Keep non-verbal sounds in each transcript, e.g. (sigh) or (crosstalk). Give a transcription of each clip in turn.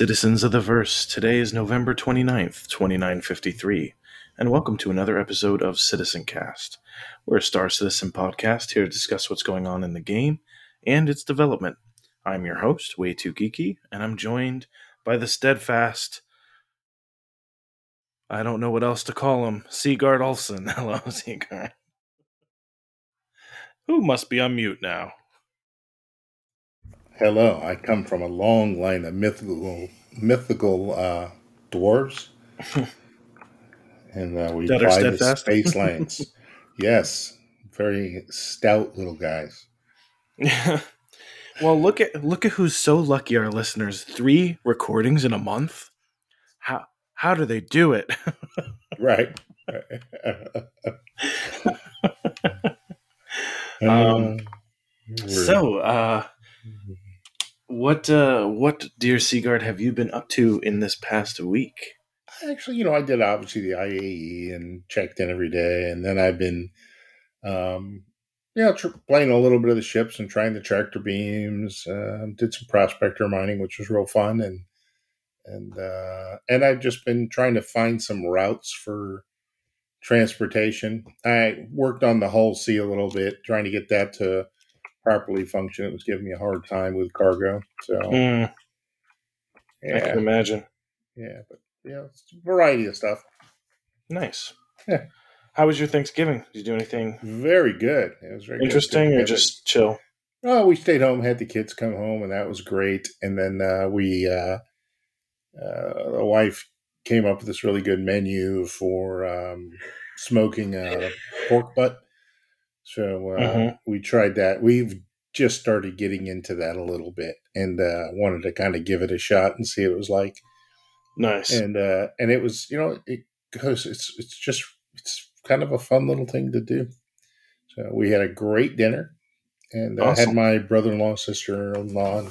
Citizens of the Verse, today is November 29th, 2953, and welcome to another episode of Citizen Cast. We're a Star Citizen podcast here to discuss what's going on in the game and its development. I'm your host, Way Too Geeky, and I'm joined by the steadfast, I don't know what else to call him, Sigard Olufson. (laughs) Hello, Sigard. Who must be on mute now? Hello, I come from a long line of mythical mythical uh, dwarves, (laughs) and uh, we That fly the space lanes. (laughs) yes, very stout little guys. Yeah. (laughs) well, look at look at who's so lucky. Our listeners, three recordings in a month. How how do they do it? Right. Um, we're- so, uh, what uh, what dear Sigard have you been up to in this past week? actually, you know, I did obviously the IAE and checked in every day, and then I've been, um, you know, tr- playing a little bit of the ships and trying the tractor beams. Uh, did some prospector mining, which was real fun, and and uh, and I've just been trying to find some routes for transportation. I worked on the Hull C a little bit, trying to get that to properly function. It was giving me a hard time with cargo, so I yeah, can imagine. yeah, but yeah, it's a variety of stuff. Nice. Yeah. How was your Thanksgiving? Did you do anything Very good. It was very interesting or just chill? Oh, we stayed home, had the kids come home, and that was great. And then uh, we, uh, uh, the wife came up with this really good menu for um, smoking a pork butt. So uh, Mhm. we tried that. We've just started getting into that a little bit, and uh, wanted to kind of give it a shot and see what it was like. Nice. And uh, and it was, you know, it goes. It's it's just it's kind of a fun little thing to do. So we had a great dinner, and I had my brother-in-law, sister-in-law, and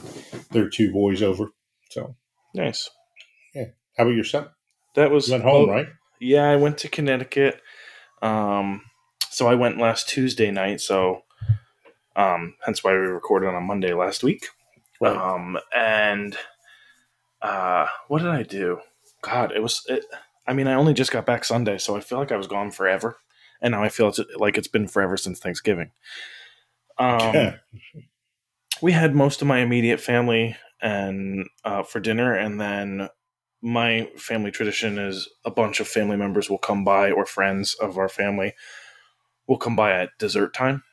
their two boys over. So nice. Yeah. How about yourself? That was You went home, oh, right? Yeah, I went to Connecticut. Um, so I went last Tuesday night. So, um, hence why we recorded on a Monday last week. Right. Um, and uh, what did I do? God, it was. It, I mean, I only just got back Sunday, so I feel like I was gone forever, and now I feel it's like it's been forever since Thanksgiving. Um, we had most of my immediate family and uh, for dinner, and then my family tradition is a bunch of family members will come by or friends of our family will come by at dessert time.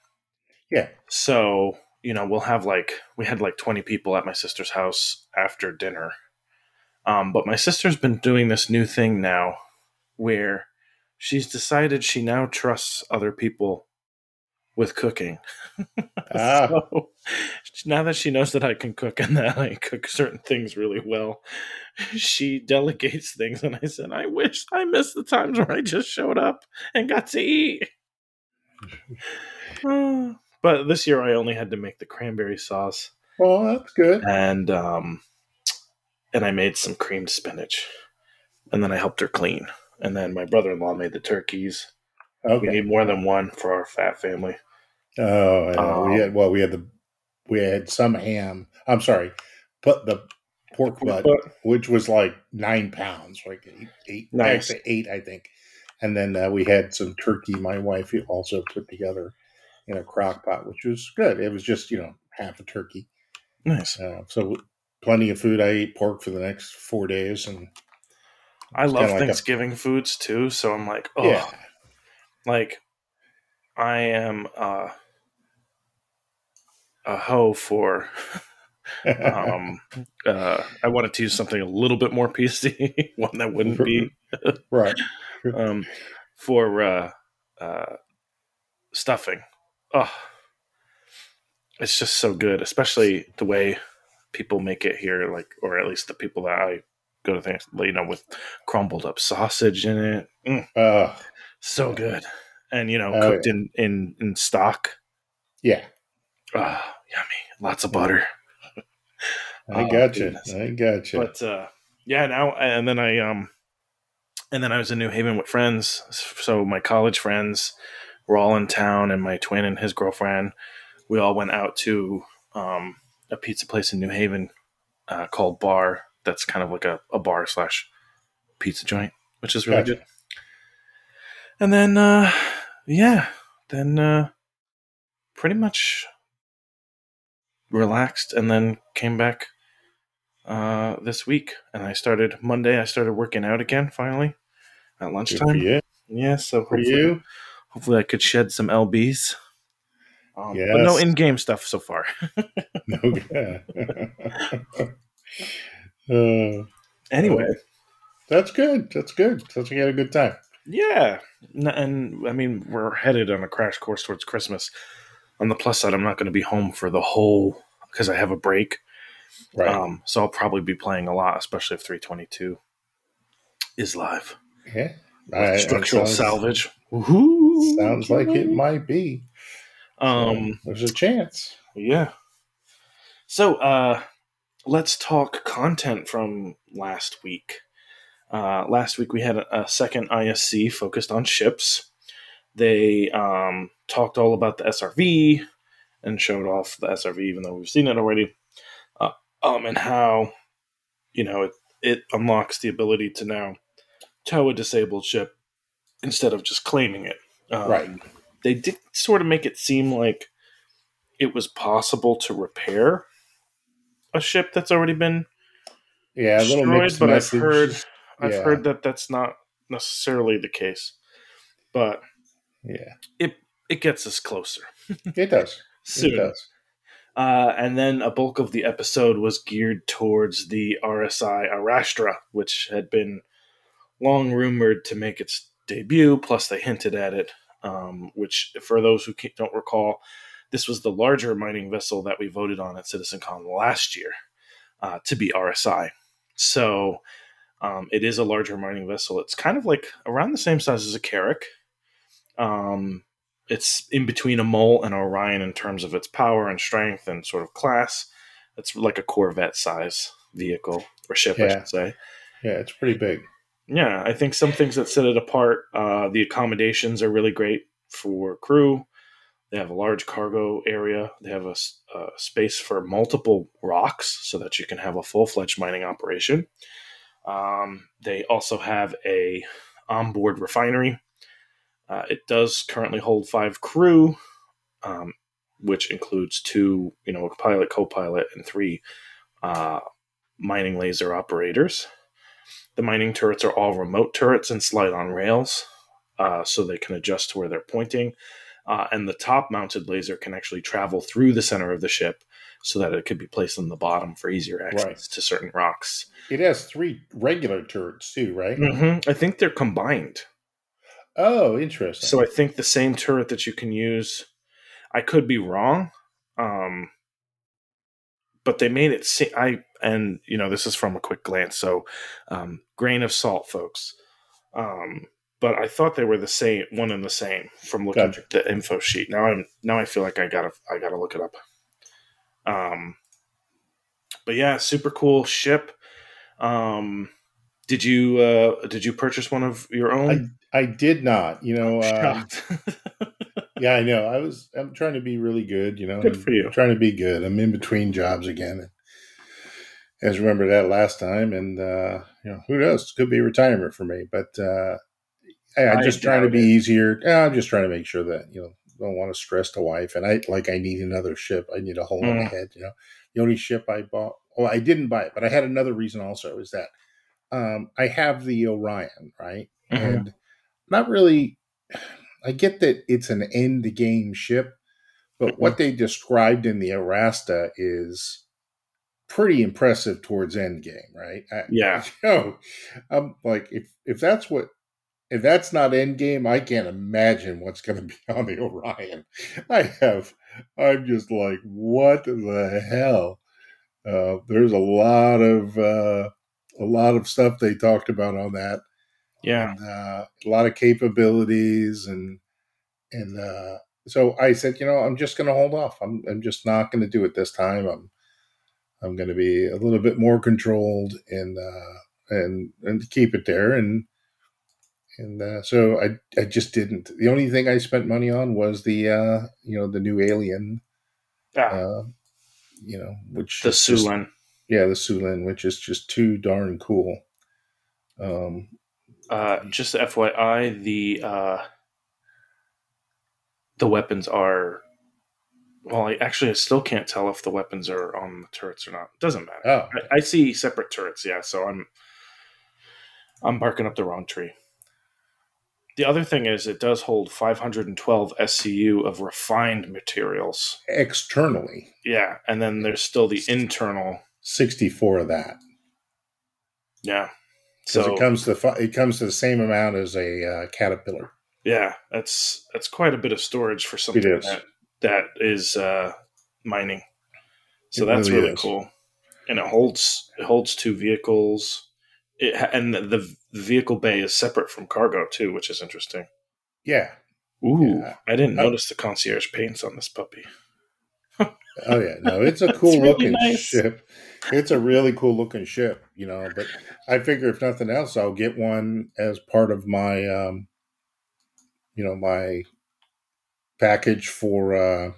yeah. So, you know, we'll have like we had like 20 people at my sister's house after dinner. Um, but my sister's been doing this new thing now where she's decided she now trusts other people with cooking. (laughs) Ah. So now that she knows that I can cook and that I cook certain things really well, she delegates things. And I said, I wish I missed the times where I just showed up and got to eat. (sighs) But this year I only had to make the cranberry sauce Well, that's good. and um and I made some creamed spinach. And then I helped her clean. And then my brother-in-law made the turkeys. We Okay. need more than one for our fat family. Oh, know. we Um, had well, we had the we had some ham. I'm sorry, put the pork butt, But which was like nine pounds, like eight, eight, Nice. eight, I think. And then uh, we had some turkey. My wife also put together in a crock pot, which was good. It was just you know half a turkey, nice. uh, so plenty of food. I ate pork for the next four days, and I love like a- Thanksgiving foods too, so I'm like, oh, yeah, like I am uh, a hoe for. Um, uh, I wanted to use something a little bit more (laughs) PC, one that wouldn't be (laughs) right. (laughs) um, for uh, uh, stuffing. Oh, it's just so good, especially the way people make it here, like, or at least the people that I go to things, you know, with crumbled up sausage in it. Mm, Uh, so good, and you know, Oh, cooked in in in stock. yeah, Ah, yummy, lots of butter. I Oh, got you. I got you. But uh, yeah, now and then I um, and then I was in New Haven with friends. So my college friends were all in town, and my twin and his girlfriend. We all went out to um, a pizza place in New Haven uh, called Bar that's kind of like a, a bar slash pizza joint, which is really Gotcha. good. And then, uh, yeah, then uh, pretty much relaxed, and then came back uh, this week, and I started Monday. I started working out again finally at lunchtime. you. Yeah, so For hopefully, you. hopefully I could shed some lbs. Um, But no in-game stuff so far. (laughs) No, yeah. (laughs) uh, anyway, that's good. That's good. Like you had a good time. yeah, and I mean we're headed on a crash course towards Christmas. On the plus side, I'm not going to be home for the whole because I have a break. Right. Um, so I'll probably be playing a lot, especially if 322 is live. yeah. I- structural sounds, salvage. Woohoo! Sounds like it might be. Um, There's a chance. yeah. So, uh, let's talk content from last week. Uh, last week we had a, a second ISC focused on ships. They um, talked all about the SRV and showed off the SRV, even though we've seen it already, um, and how you know it it unlocks the ability to now tow a disabled ship instead of just claiming it. Um, Right. They did sort of make it seem like it was possible to repair a ship that's already been Yeah, a little destroyed, but message. I've heard I've heard that that's not necessarily the case. But Yeah, it it gets us closer it does. (laughs) soon. It does. Uh, and then a bulk of the episode was geared towards the RSI Arrastra, which had been long rumored to make its debut. Plus, they hinted at it. Um, which, for those who don't recall, this was the larger mining vessel that we voted on at CitizenCon last year uh, to be RSI. So um, it is a larger mining vessel. It's kind of like around the same size as a Carrack. Um, it's in between a mole and Orion in terms of its power and strength and sort of class. It's like a Corvette size vehicle or ship, I Yeah. should say. Yeah, it's pretty big. Yeah, I think some things that set it apart. Uh, the accommodations are really great for crew. They have a large cargo area. They have a space for multiple rocks so that you can have a full fledged mining operation. Um, they also have a onboard refinery. Uh, it does currently hold five crew, um, which includes two, you know, a pilot, co-pilot, and three uh, mining laser operators. The mining turrets are all remote turrets and slide on rails, uh, so they can adjust to where they're pointing. Uh, and the top mounted laser can actually travel through the center of the ship so that it could be placed on the bottom for easier access Right. to certain rocks. It has three regular turrets too, right? hmm I think they're combined. Oh, interesting. So I think the same turret that you can use. I could be wrong, um, but they made it seem. I and you know this is from a quick glance, so um, grain of salt, folks. Um, but I thought they were the same, one and the same from looking Gotcha. at the info sheet. Now I'm now I feel like I gotta I gotta look it up. Um, but yeah, super cool ship. Um, did you uh, did you purchase one of your own? I did not. You know, Shocked. (laughs) yeah, I know. I was. I'm trying to be really good. You know, Good I'm for you. trying to be good. I'm in between jobs again. As remember that last time, and uh, you know, who knows? Could be retirement for me. But uh, I, I'm I just trying to be it. easier. I'm just trying to make sure that you know don't want to stress the wife. And I like I need another ship. I need a hole in the Mm. head. You know, the only ship I bought. Well, I didn't buy it, but I had another reason also. Is that um, I have the Orion, right? Mhm. and not really i get that it's an end game ship but what they described in the Arrastra is pretty impressive towards end game right I, Yeah. (laughs) oh i'm like if if that's what if that's not end game i can't imagine what's going to be (laughs) on the orion i have i'm just like what the hell uh, there's a lot of uh, a lot of stuff they talked about on that Yeah. and, uh, a lot of capabilities and and uh, so I said, you know, I'm just going to hold off. I'm I'm just not going to do it this time. I'm I'm going to be a little bit more controlled and uh, and and keep it there and and uh, so I I just didn't. The only thing I spent money on was the uh, you know the new Alien, Ah, uh, you know, which the Syulen. Yeah, the Syulen, which is just too darn cool. Um, Uh, just FYI, the uh, the weapons are. Well, I actually I still can't tell if the weapons are on the turrets or not. Doesn't matter. oh, I, I see separate turrets, yeah. So I'm I'm barking up the wrong tree. The other thing is, it does hold 512 SCU of refined materials. externally, Yeah, and then there's still the internal. 64 of that. Yeah. So it comes to fi- it comes to the same amount as a uh, caterpillar. yeah, that's that's quite a bit of storage for something is. that that is uh, mining. So It that's really really cool, and it holds it holds two vehicles. It and the, the vehicle bay is separate from cargo too, which is interesting. Yeah. Ooh, Yeah. I didn't Oh. notice the concierge paints on this puppy. (laughs) Oh yeah. No, it's a cool really looking nice. ship. It's a really cool looking ship, you know. But I figure if nothing else, I'll get one as part of my, um, you know, my package for uh,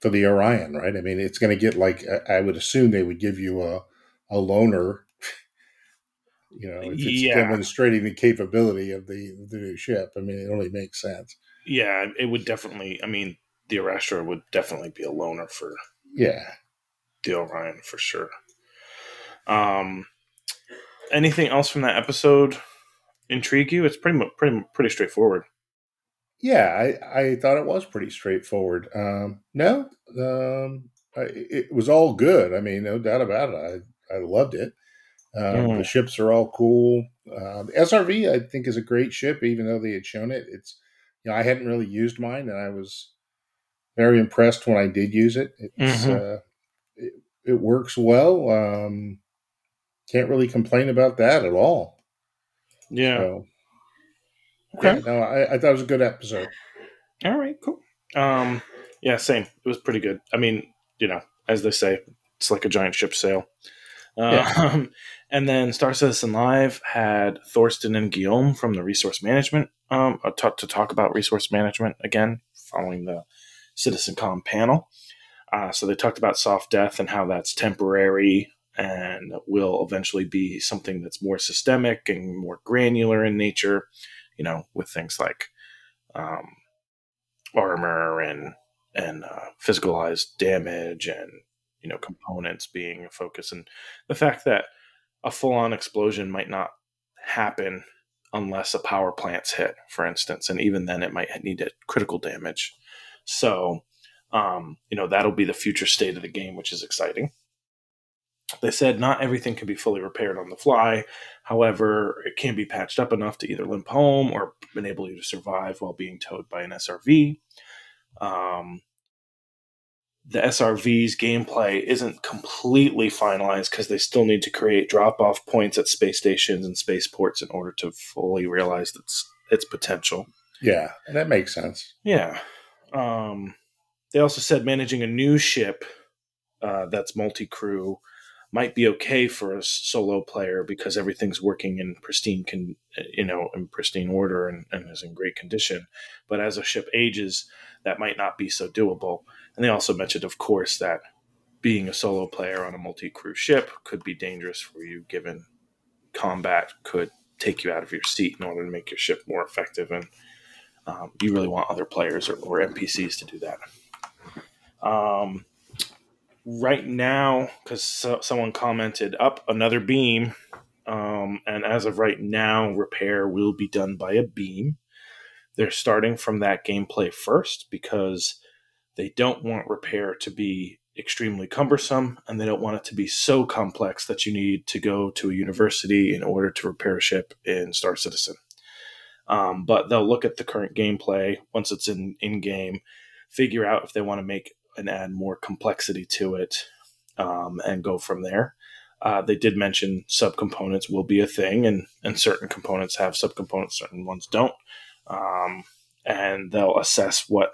for the Orion. Right. I mean, it's going to get like I would assume they would give you a a loaner. (laughs) You know, if it's Yeah. demonstrating the capability of the the new ship. I mean, it only makes sense. Yeah, it would definitely. I mean, the Arrastra would definitely be a loaner for Yeah. The Orion, for sure. Um, anything else from that episode intrigue you? It's pretty pretty pretty straightforward. Yeah, I, I thought it was pretty straightforward. Um, no, um, I, it was all good. I mean, no doubt about it. I, I loved it. Um, Mm. The ships are all cool. Uh, the SRV, I think, is a great ship, even though they had shown it. It's, you know, I hadn't really used mine, and I was very impressed when I did use it. It's, Mhm. uh, it, works well. Um, can't really complain about that at all. Yeah. So, Okay. yeah, no, I, I thought it was a good episode. All right. Cool. Um. Yeah. Same. It was pretty good. I mean, you know, as they say, it's like a giant ship sail. Um, (laughs) and then Star Citizen Live had Thorsten and Guillaume from the resource management um, uh, to, to talk about resource management again, following the CitizenCon panel. Uh, so they talked about soft death and how that's temporary and will eventually be something that's more systemic and more granular in nature, you know, with things like um, armor and and uh, physicalized damage and you know components being a focus. And the fact that a full-on explosion might not happen unless a power plant's hit for instance and even then it might need a critical damage. So um, you know that'll be the future state of the game which is exciting they said not everything can be fully repaired on the fly however it can be patched up enough to either limp home or enable you to survive while being towed by an srv um, the SRV's gameplay isn't completely finalized because they still need to create drop off points at space stations and spaceports in order to fully realize its its potential. Yeah, that makes sense. Yeah. Um, they also said managing a new ship uh, that's multi crew might be okay for a solo player because everything's working in pristine, con- you know, in pristine order and, and is in great condition. But as a ship ages, that might not be so doable. And they also mentioned, of course, that being a solo player on a multi crew ship could be dangerous for you, given combat could take you out of your seat in order to make your ship more effective. And um, you really want other players or, or NPCs to do that. Um, right now, because so, someone commented up another beam, um, and as of right now, repair will be done by a beam. They're starting from that gameplay first because they don't want repair to be extremely cumbersome and they don't want it to be so complex that you need to go to a university in order to repair a ship in Star Citizen. Um, but they'll look at the current gameplay once it's in in game, figure out if they want to make and add more complexity to it, um, and go from there. Uh, they did mention subcomponents will be a thing, and and certain components have subcomponents, certain ones don't, um, and they'll assess what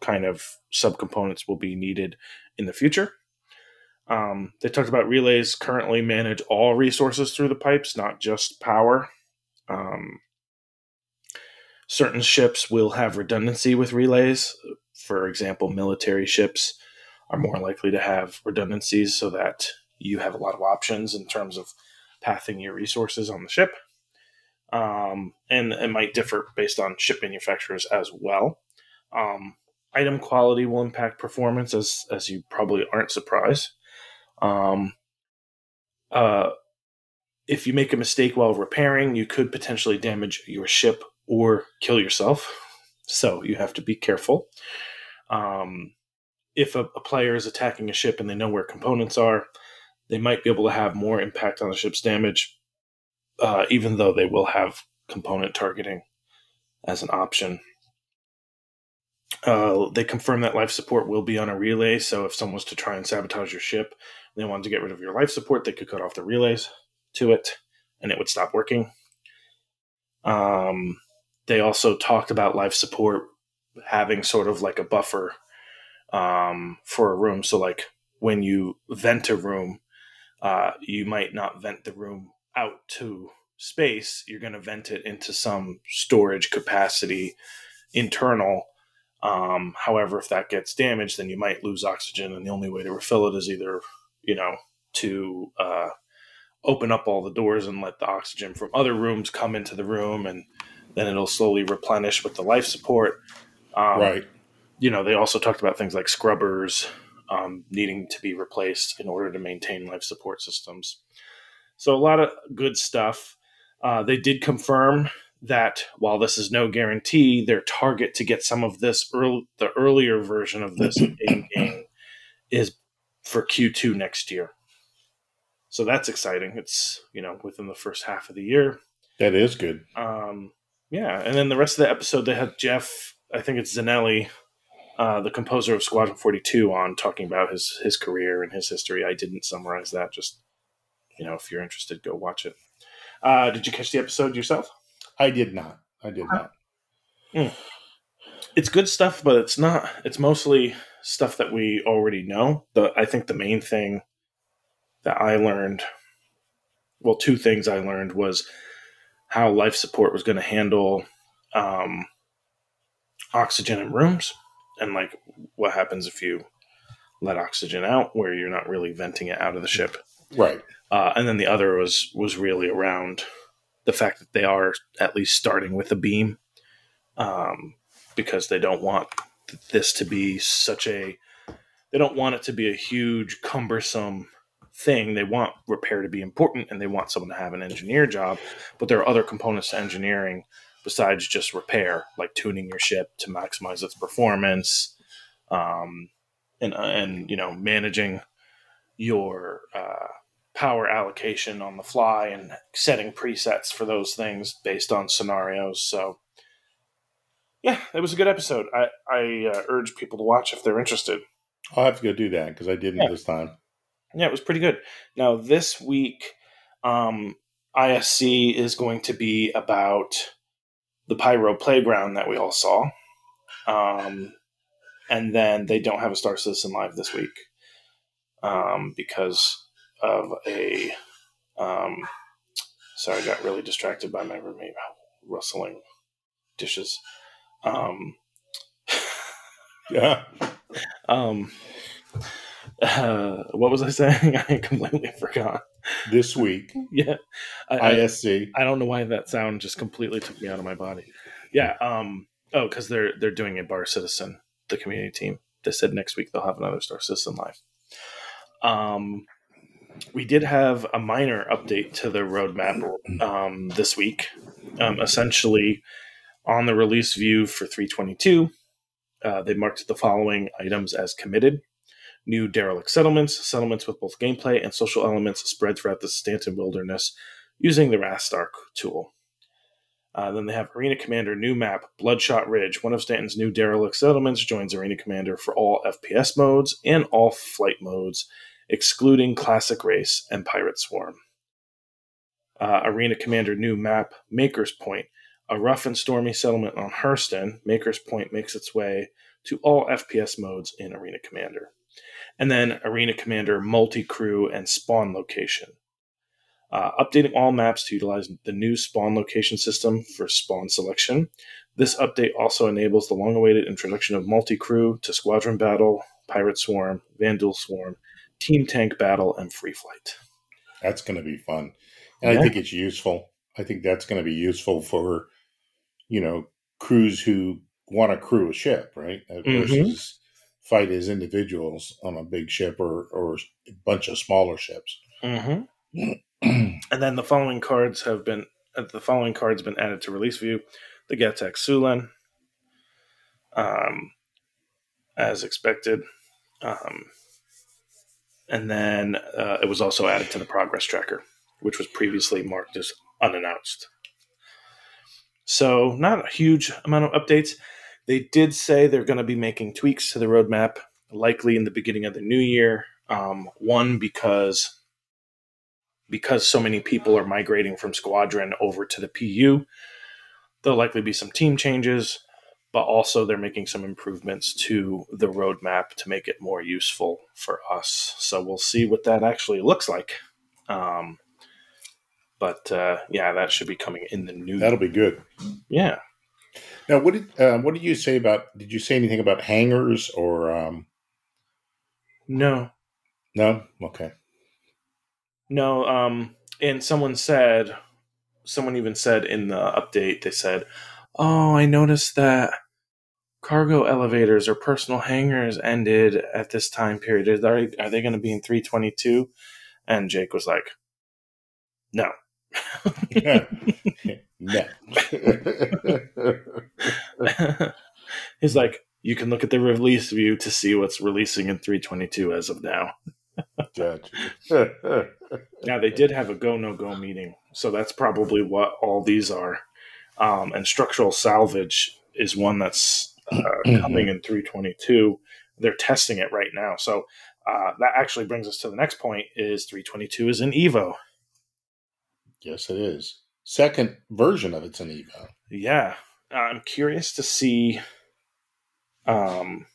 kind of subcomponents will be needed in the future. Um, they talked about relays currently manage all resources through the pipes, not just power. Um, certain ships will have redundancy with relays. For example, military ships are more likely to have redundancies so that you have a lot of options in terms of pathing your resources on the ship. Um, and it might differ based on ship manufacturers as well. Um, item quality will impact performance, as as you probably aren't surprised. Um, uh, if you make a mistake while repairing, you could potentially damage your ship or kill yourself. So you have to be careful. Um, if a, a, player is attacking a ship and they know where components are, they might be able to have more impact on the ship's damage, uh, even though they will have component targeting as an option. Uh, they confirm that life support will be on a relay, so if someone was to try and sabotage your ship, they wanted to get rid of your life support, they could cut off the relays to it, and it would stop working. Um, they also talked about life support having sort of like a buffer um, for a room. So, like when you vent a room, uh, you might not vent the room out to space. You're going to vent it into some storage capacity internal. Um, however, if that gets damaged, then you might lose oxygen, and the only way to refill it is either, you know, to uh, open up all the doors and let the oxygen from other rooms come into the room, and then it'll slowly replenish with the life support. Um, right. You know, they also talked about things like scrubbers um, needing to be replaced in order to maintain life support systems. So a lot of good stuff. Uh, they did confirm that while this is no guarantee, their target to get some of this early, the earlier version of this in (clears throat) game is for Q2 next year. So that's exciting. It's you know within the first half of the year. That is good. Um, yeah, and then the rest of the episode they had Geoff. I think it's Zanelli, uh, the composer of Squadron Forty Two, on talking about his his career and his history. I didn't summarize that. Just you know, if you're interested, go watch it. Uh, did you catch the episode yourself? I did not. I did not. Mm. It's good stuff, but it's not. It's mostly stuff that we already know. The I think the main thing that I learned, well, two things I learned was how life support was going to handle um, oxygen in rooms and like what happens if you let oxygen out where you're not really venting it out of the ship. Right. Uh, and then the other was was really around the fact that they are at least starting with a beam um, because they don't want this to be such a they don't want it to be a huge cumbersome thing. They want repair to be important and they want someone to have an engineer job, but there are other components to engineering besides just repair, like tuning your ship to maximize its performance, um, and and you know managing your uh, power allocation on the fly and setting presets for those things based on scenarios. So. Yeah, it was a good episode. I, I uh, urge people to watch if they're interested. I'll have to go do that because I didn't yeah. this time. Yeah, it was pretty good. Now this week, um, ISC is going to be about the Pyro Playground that we all saw, um, and then they don't have a Star Citizen live this week um, because of a. Um, sorry, I got really distracted by my roommate rustling dishes. Um, yeah. Um, (laughs) uh, what was I saying? (laughs) I completely forgot. This week, (laughs) yeah, I, ISC. I, I, don't know why that sound just completely took me out of my body. Yeah. Um. Oh, because they're they're doing a Bar Citizen, the community team. They said next week they'll have another Star Citizen live. Um, we did have a minor update to the roadmap um, this week. Um, essentially, on the release view for 322, uh, they marked the following items as committed new derelict settlements, settlements with both gameplay and social elements spread throughout the Stanton wilderness using the Rastar tool. Uh, then they have Arena Commander new map, Bloodshot Ridge. One of Stanton's new derelict settlements joins Arena Commander for all FPS modes and all flight modes, excluding Classic Race and Pirate Swarm. Uh, Arena Commander new map, Maker's Point. A rough and stormy settlement on Hurston, Maker's Point makes its way to all FPS modes in Arena Commander and then Arena Commander multi crew and spawn location. Uh, updating all maps to utilize the new spawn location system for spawn selection. This update also enables the long awaited introduction of multi crew to squadron battle, Pirate Swarm, Vanduul Swarm, Team Tank Battle, and Free Flight. That's going to be fun. And Yeah. I think it's useful. I think that's going to be useful for, you know, crews who want to crew a ship, right? Mhm. Versus fight as individuals on a big ship or, or a bunch of smaller ships. Mm-hmm. (clears throat) And then the following cards have been uh, the following cards been added to release view: the Gatac Syulen, um, as expected, um, and then uh, it was also added to the progress tracker, which was previously marked as unannounced. So, not a huge amount of updates. They did say they're going to be making tweaks to the roadmap, likely in the beginning of the new year. Um, one because because so many people are migrating from Squadron over to the PU, there'll likely be some team changes, but also they're making some improvements to the roadmap to make it more useful for us. So we'll see what that actually looks like. Um, but uh, yeah, that should be coming in the new. That'll be good. yeah. Now, what did uh, what did you say about? Did you say anything about hangers or um, No, no? Okay, No, um, and someone said, someone even said in the update, they said, "Oh, I noticed that cargo elevators or personal hangars ended at this time period. Are they, are they going to be in 322?" And Jake was like, "No." (laughs) (laughs) no. (laughs) He's like, "You can look at the release view to see what's releasing in 322 as of now." (laughs) Gotcha. (laughs) Now they did have a go no go meeting, so that's probably what all these are. Um, and structural salvage is one that's uh, (clears throat) coming in 322. They're testing it right now, so uh, that actually brings us to the next point: is 322 is an Evo? yes, it is. Second version of it's an Evo. Yeah, I'm curious to see um,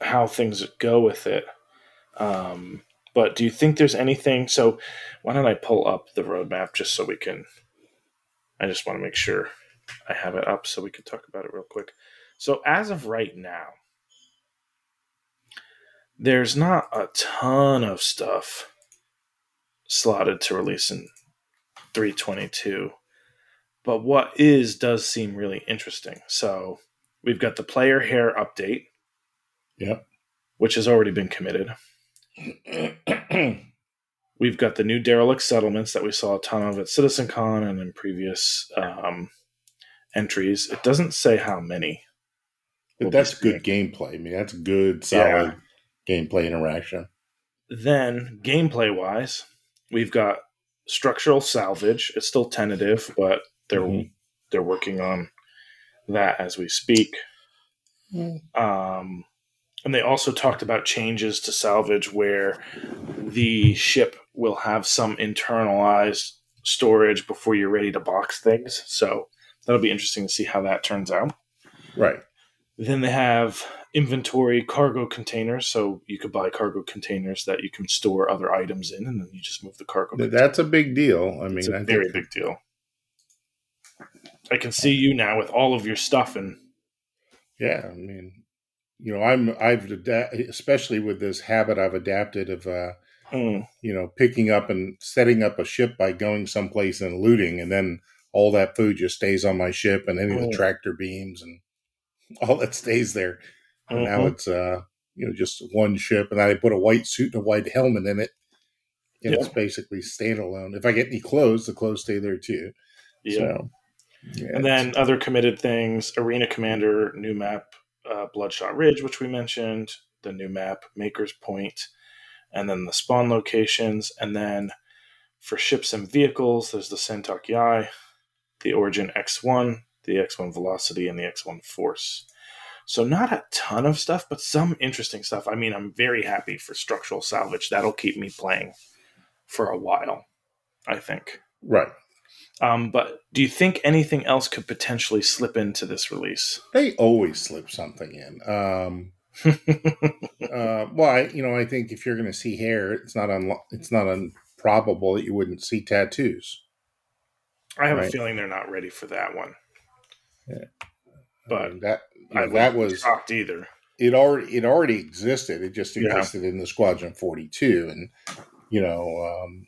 how things go with it. Um, but do you think there's anything? So, why don't I pull up the roadmap just so we can? I just want to make sure I have it up so we can talk about it real quick. So, as of right now, there's not a ton of stuff slotted to release in 322 but what is does seem really interesting. So we've got the player hair update, Yep. which has already been committed. (clears throat) We've got the new derelict settlements that we saw a ton of at CitizenCon and in previous um, entries. It doesn't say how many. but that's good gameplay. I mean, that's good, solid gameplay interaction. Then, gameplay wise, we've got structural salvage. It's still tentative, but they're Mhm. they're working on that as we speak. Mm. Um, and they also talked about changes to salvage where the ship will have some internalized storage before you're ready to box things. So that'll be interesting to see how that turns out. Right. Then they have inventory cargo containers. So you could buy cargo containers that you can store other items in, and then you just move the cargo. Th- container. That's a big deal. I mean, It's a I very think, big deal. I can see you now with all of your stuff and yeah. I mean, you know, I'm I've ada- especially with this habit I've adapted of uh, Hmm. you know picking up and setting up a ship by going someplace and looting, and then all that food just stays on my ship and any of Mm. the tractor beams and (laughs) all that stays there. And now it's uh you know just one ship, and I put a white suit and a white helmet in it. And Yeah. it's basically standalone. If I get any clothes, the clothes stay there too. yeah. So, yeah, And then other committed things: Arena Commander, new map, uh, Bloodshot Ridge, which we mentioned, the new map, Maker's Point, and then the spawn locations. And then for ships and vehicles, there's the San'tok.yāi, the Origin X1, the X1 Velocity, and the X1 Force. So not a ton of stuff, but some interesting stuff. I mean, I'm very happy for structural salvage. That'll keep me playing for a while, I think. right. Um, but do you think anything else could potentially slip into this release? They always slip something in. Um, (laughs) uh, well, I, you know, I think if you're going to see hair, it's not unlo- it's not improbable that you wouldn't see tattoos. I have a feeling they're not ready for that one. I But mean, that that was shocked either. it already it already existed. It just Yeah. existed in the Squadron Forty Two, and you know, um,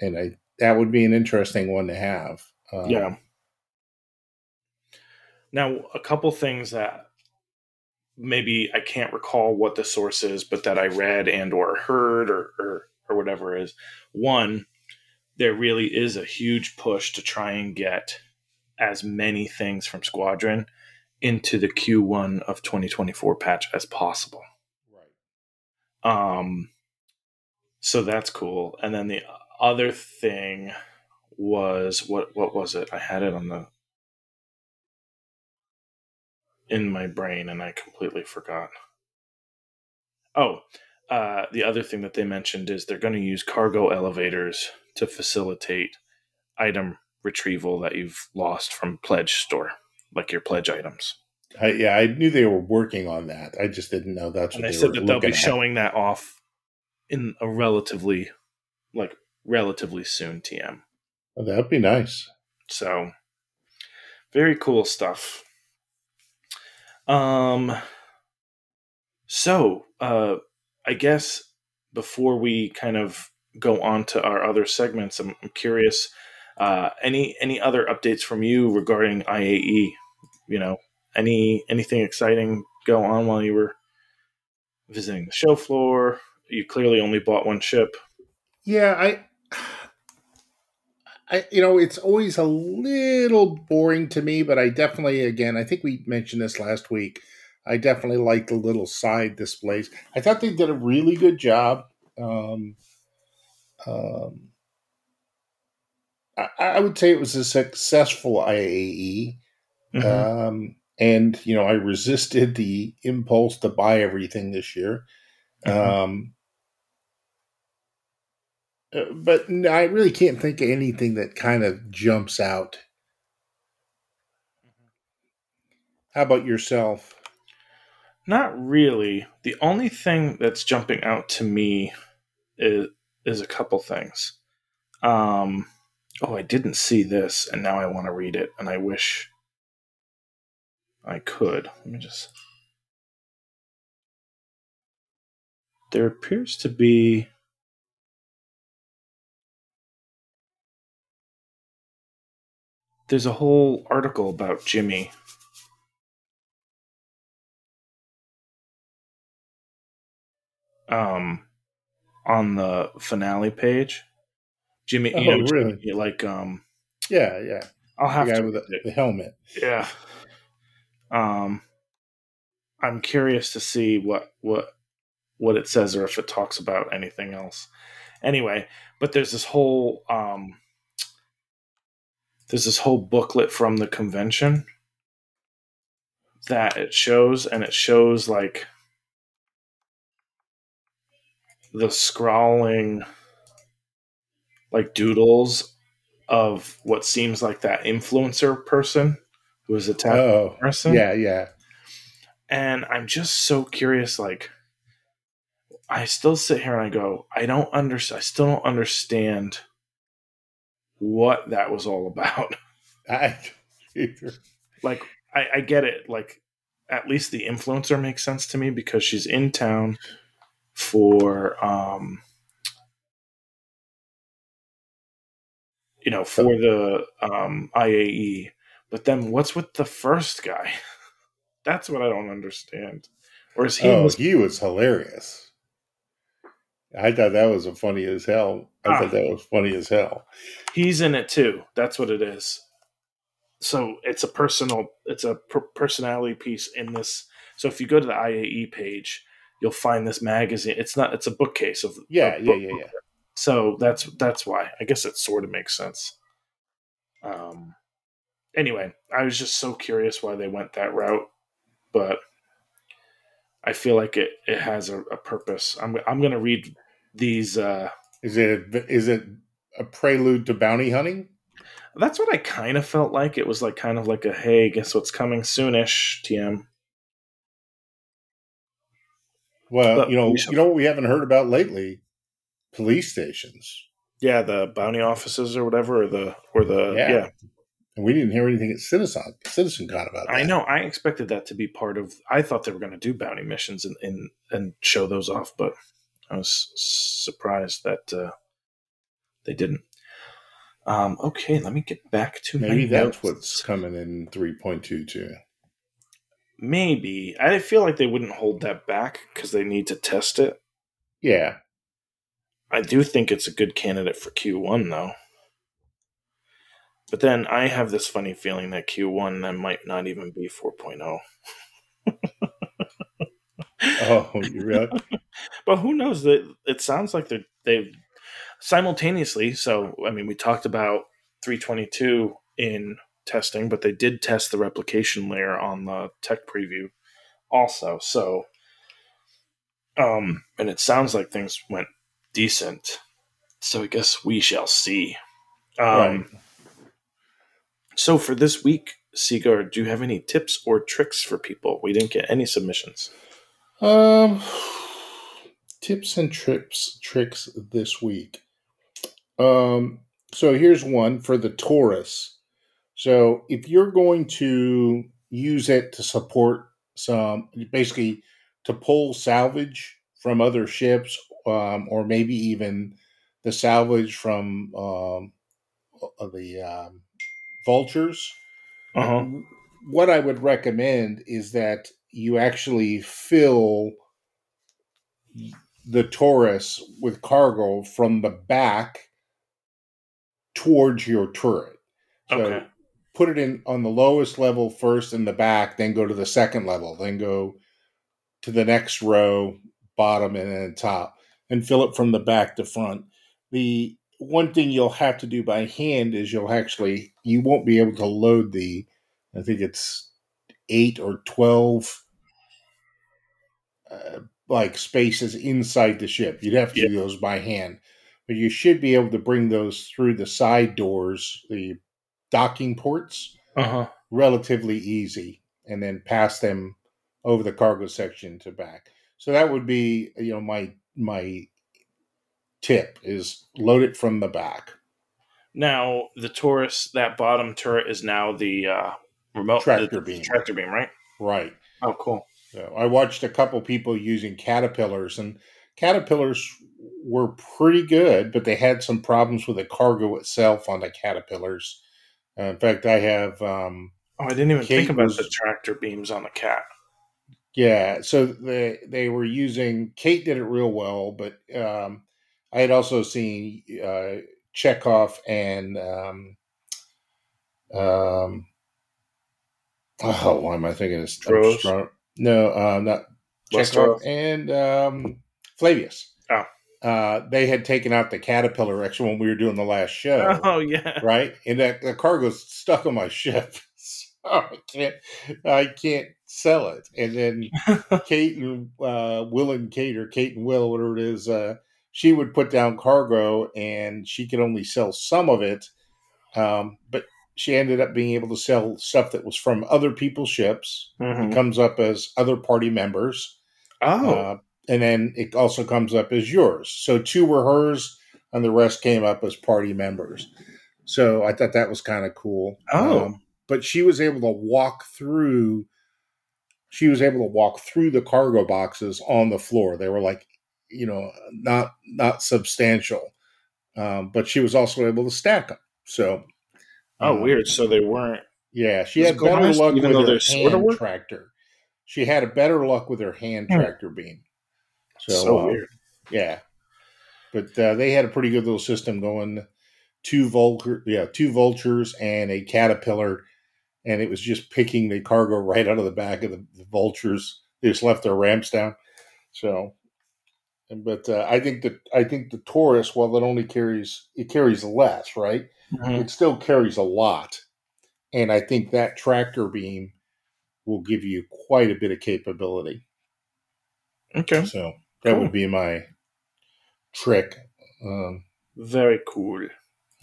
and I that would be an interesting one to have. Um, Yeah. Now, a couple things that maybe I can't recall what the source is, but that I read and or heard or or, or whatever is one, there really is a huge push to try and get as many things from Squadron into the Q1 of 2024 patch as possible. Right. Um, so that's cool. And then the other thing was what what was it? I had it on the in my brain and I completely forgot. Oh, uh, the other thing that they mentioned is they're going to use cargo elevators to facilitate item retrieval that you've lost from pledge store, like your pledge items. I, yeah, I knew they were working on that. I just didn't know that's and what they they, said that they'll be at. showing that off in a relatively like relatively soon tm Oh, that'd be nice. so very cool stuff um so uh i guess before we kind of go on to our other segments i'm, I'm curious uh any any other updates from you regarding iae you know any anything exciting go on while you were visiting the show floor you clearly only bought one ship Yeah, I, I, you know, it's always a little boring to me, but I definitely, again, I think we mentioned this last week. I definitely like the little side displays. I thought they did a really good job. Um, um, I, I would say it was a successful IAE. Mhm. Um, and you know, I resisted the impulse to buy everything this year. Mhm. Um, uh, but no, I really can't think of anything that kind of jumps out. How about yourself? Not really. The only thing that's jumping out to me is is a couple things. Um, oh, I didn't see this, and now I want to read it, and I wish I could. Let me just. There appears to be. There's a whole article about Jimmy um on the finale page. Jimmy, you Oh, know, really? Jimmy, like um, Yeah, yeah. I'll have the guy to. with the, the helmet. Yeah. Um, I'm curious to see what what what it says or if it talks about anything else. Anyway, but there's this whole um, there's this whole booklet from the convention that it shows, and it shows like the scrawling like doodles of what seems like that influencer person who was attacked Oh, person. yeah, yeah. And I'm just so curious, like I still sit here and I go, I don't understand I still don't understand what that was all about. (laughs) I, (laughs) like I, I get it, like at least the influencer makes sense to me because she's in town for um you know, for the um IAE. But then what's with the first guy? (laughs) That's what I don't understand. Or is he oh, this he was hilarious. I thought that was funny as hell. I Ah. thought that was funny as hell. He's in it too. That's what it is. So it's a personal, it's a per- personality piece in this. So if you go to the IAE page, you'll find this magazine. It's not. It's a bookcase of Yeah, of yeah, book- yeah, yeah. So that's that's why. I guess it sort of makes sense. Um. Anyway, I was just so curious why they went that route, but I feel like it it has a, a purpose. I'm I'm gonna read these. uh Is it is it a prelude to bounty hunting? That's what I kind of felt like. It was like kind of like a hey, guess what's coming soonish, TM. Well, But you know, we shall- you know what we haven't heard about lately? Police stations. Yeah, the bounty offices or whatever, or the or the Yeah. yeah. and we didn't hear anything at Citizen CitizenCon about that. I know. I expected that to be part of. I thought they were going to do bounty missions and, and and show those off, but I was surprised that uh, they didn't. Um, okay, let me get back to Maybe that's notes. what's coming in 3.22. Maybe I feel like they wouldn't hold that back because they need to test it. Yeah. I do think it's a good candidate for Q1 though. But then I have this funny feeling that Q1 then might not even be oh. 4.0. Oh, you really? (laughs) But who knows? That it sounds like they're they simultaneously. So I mean, we talked about 322 in testing, but they did test the replication layer on the tech preview also. So, um, and it sounds like things went decent. So I guess we shall see. Um, Right. So for this week, Sigard, do you have any tips or tricks for people? We didn't get any submissions. Um, tips and trips tricks this week. Um, so here's one for the Taurus. So if you're going to use it to support some, basically to pull salvage from other ships, um, or maybe even the salvage from um, uh, the um, vultures Uh huh. what I would recommend is that you actually fill the Taurus with cargo from the back towards your turret. So Okay. put it in on the lowest level first in the back, then go to the second level, then go to the next row, bottom and then top, and fill it from the back to front. The one thing you'll have to do by hand is you'll actually you won't be able to load the I think it's eight or twelve uh, like spaces inside the ship. You'd have to do those by hand, but you should be able to bring those through the side doors, the docking ports, Uh huh. relatively easy, and then pass them over the cargo section to back. So that would be you know my my tip is load it from the back. Now the Taurus, that bottom turret is now the uh, remote Tractor the beam. Tractor beam, right? Right. Oh, cool. So I watched a couple people using caterpillars, and caterpillars were pretty good, but they had some problems with the cargo itself on the caterpillars. Uh, in fact, I have, um, Oh, I didn't even Kate think about was- the tractor beams on the cat. Yeah. So they they were using. Kate did it real well, but um, I had also seen uh, Chekov and um, um, oh, why am I thinking? Stro- No, uh, not Chekov and um, Flavius. Oh. Uh, they had taken out the caterpillar actually when we were doing the last show, Oh yeah. right? And that the cargo's stuck on my (laughs) ship, so I can't, I can't sell it. And then (laughs) Kate and uh, Will and Kate, or Kate and Will, whatever it is, uh, she would put down cargo, and she could only sell some of it. Um, but she ended up being able to sell stuff that was from other people's ships. Mhm. It comes up as other party members. Oh, Uh, and then it also comes up as yours. So two were hers, and the rest came up as party members. So I thought that was kind of cool. Um, Oh. but she was able to walk through. She was able to walk through the cargo boxes on the floor. They were like, you know, not not substantial, um, but she was also able to stack them. So, oh, um, weird. So they weren't. yeah, she had better honest, luck even with her they're sorta hand tractor. She had a better luck with her hand Hmm. tractor beam. So, So, uh, weird. yeah, but uh, they had a pretty good little system going. Two vulture, yeah, two vultures and a caterpillar, and it was just picking the cargo right out of the back of the, the vultures. They just left their ramps down. So, but uh, I think that I think the Taurus, while it only carries it carries less, right? Mhm. it still carries a lot. And I think that tractor beam will give you quite a bit of capability. Okay. So that Cool. would be my trick. Um, Very cool.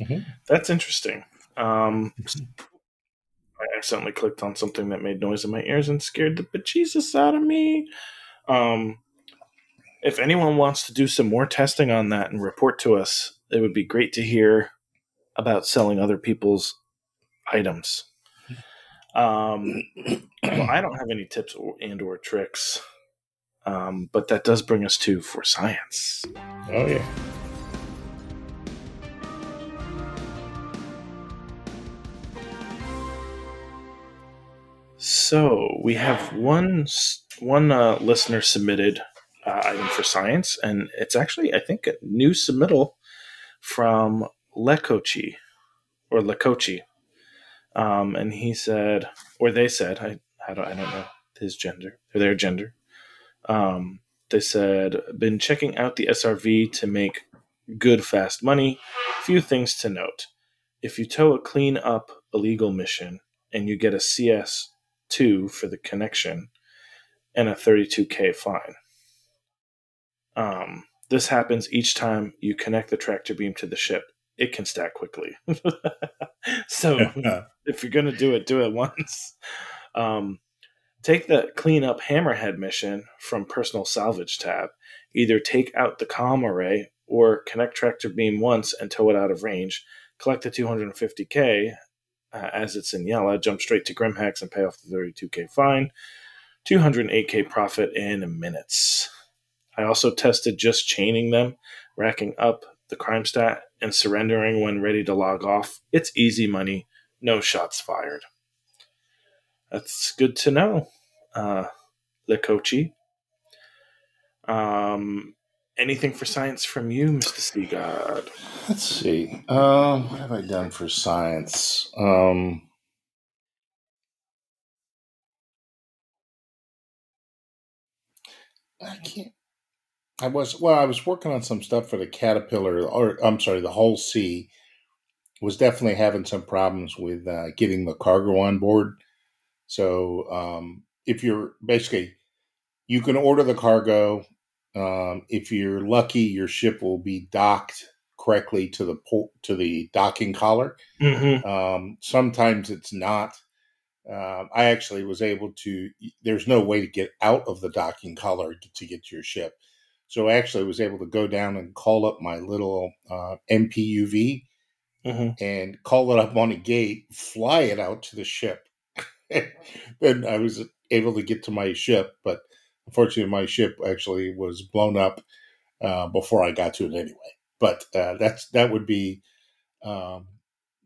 Mhm. That's interesting. Um, (laughs) I accidentally clicked on something that made noise in my ears and scared the bejesus out of me. Um, if anyone wants to do some more testing on that and report to us, it would be great to hear about selling other people's items. Um, I don't have any tips or, and or tricks, um, but that does bring us to for science. Oh yeah. So we have one one uh, listener submitted uh, item for science, and it's actually I think a new submittal from Lekochi or Lekochi, um, and he said, or they said, I I don't I don't know his gender or their gender. Um, they said, been checking out the SRV to make good fast money. Few things to note: if you tow a clean up illegal mission and you get a CS two for the connection and a 32k fine. Um, this happens each time you connect the tractor beam to the ship. It can stack quickly. (laughs) so (laughs) if you're going to do it, do it once. Um, take the clean up hammerhead mission from personal salvage tab. Either take out the comm array or connect tractor beam once and tow it out of range. Collect the 250k uh, as it's in yellow, jump straight to Grimhex and pay off the 32k fine. 208k profit in minutes. I also tested just chaining them, racking up the crime stat, and surrendering when ready to log off. It's easy money, no shots fired. That's good to know, uh, Lekochi. Um, anything for science from you, Mr. Sigard? Let's see. Um, what have I done for science? Um, I can't. I was well. I was working on some stuff for the caterpillar, or I'm sorry, the Hull C. Was definitely having some problems with uh, getting the cargo on board. So um, if you're basically, you can order the cargo. Um, if you're lucky, your ship will be docked correctly to the port to the docking collar. Mm-hmm. Um, sometimes it's not. Um, I actually was able to. There's no way to get out of the docking collar to get to your ship, so I actually was able to go down and call up my little uh, MPUV Mm-hmm. and call it up on a gate, fly it out to the ship. (laughs) then I was able to get to my ship, but unfortunately, my ship actually was blown up uh, before I got to it anyway. But uh, that's that would be. Um,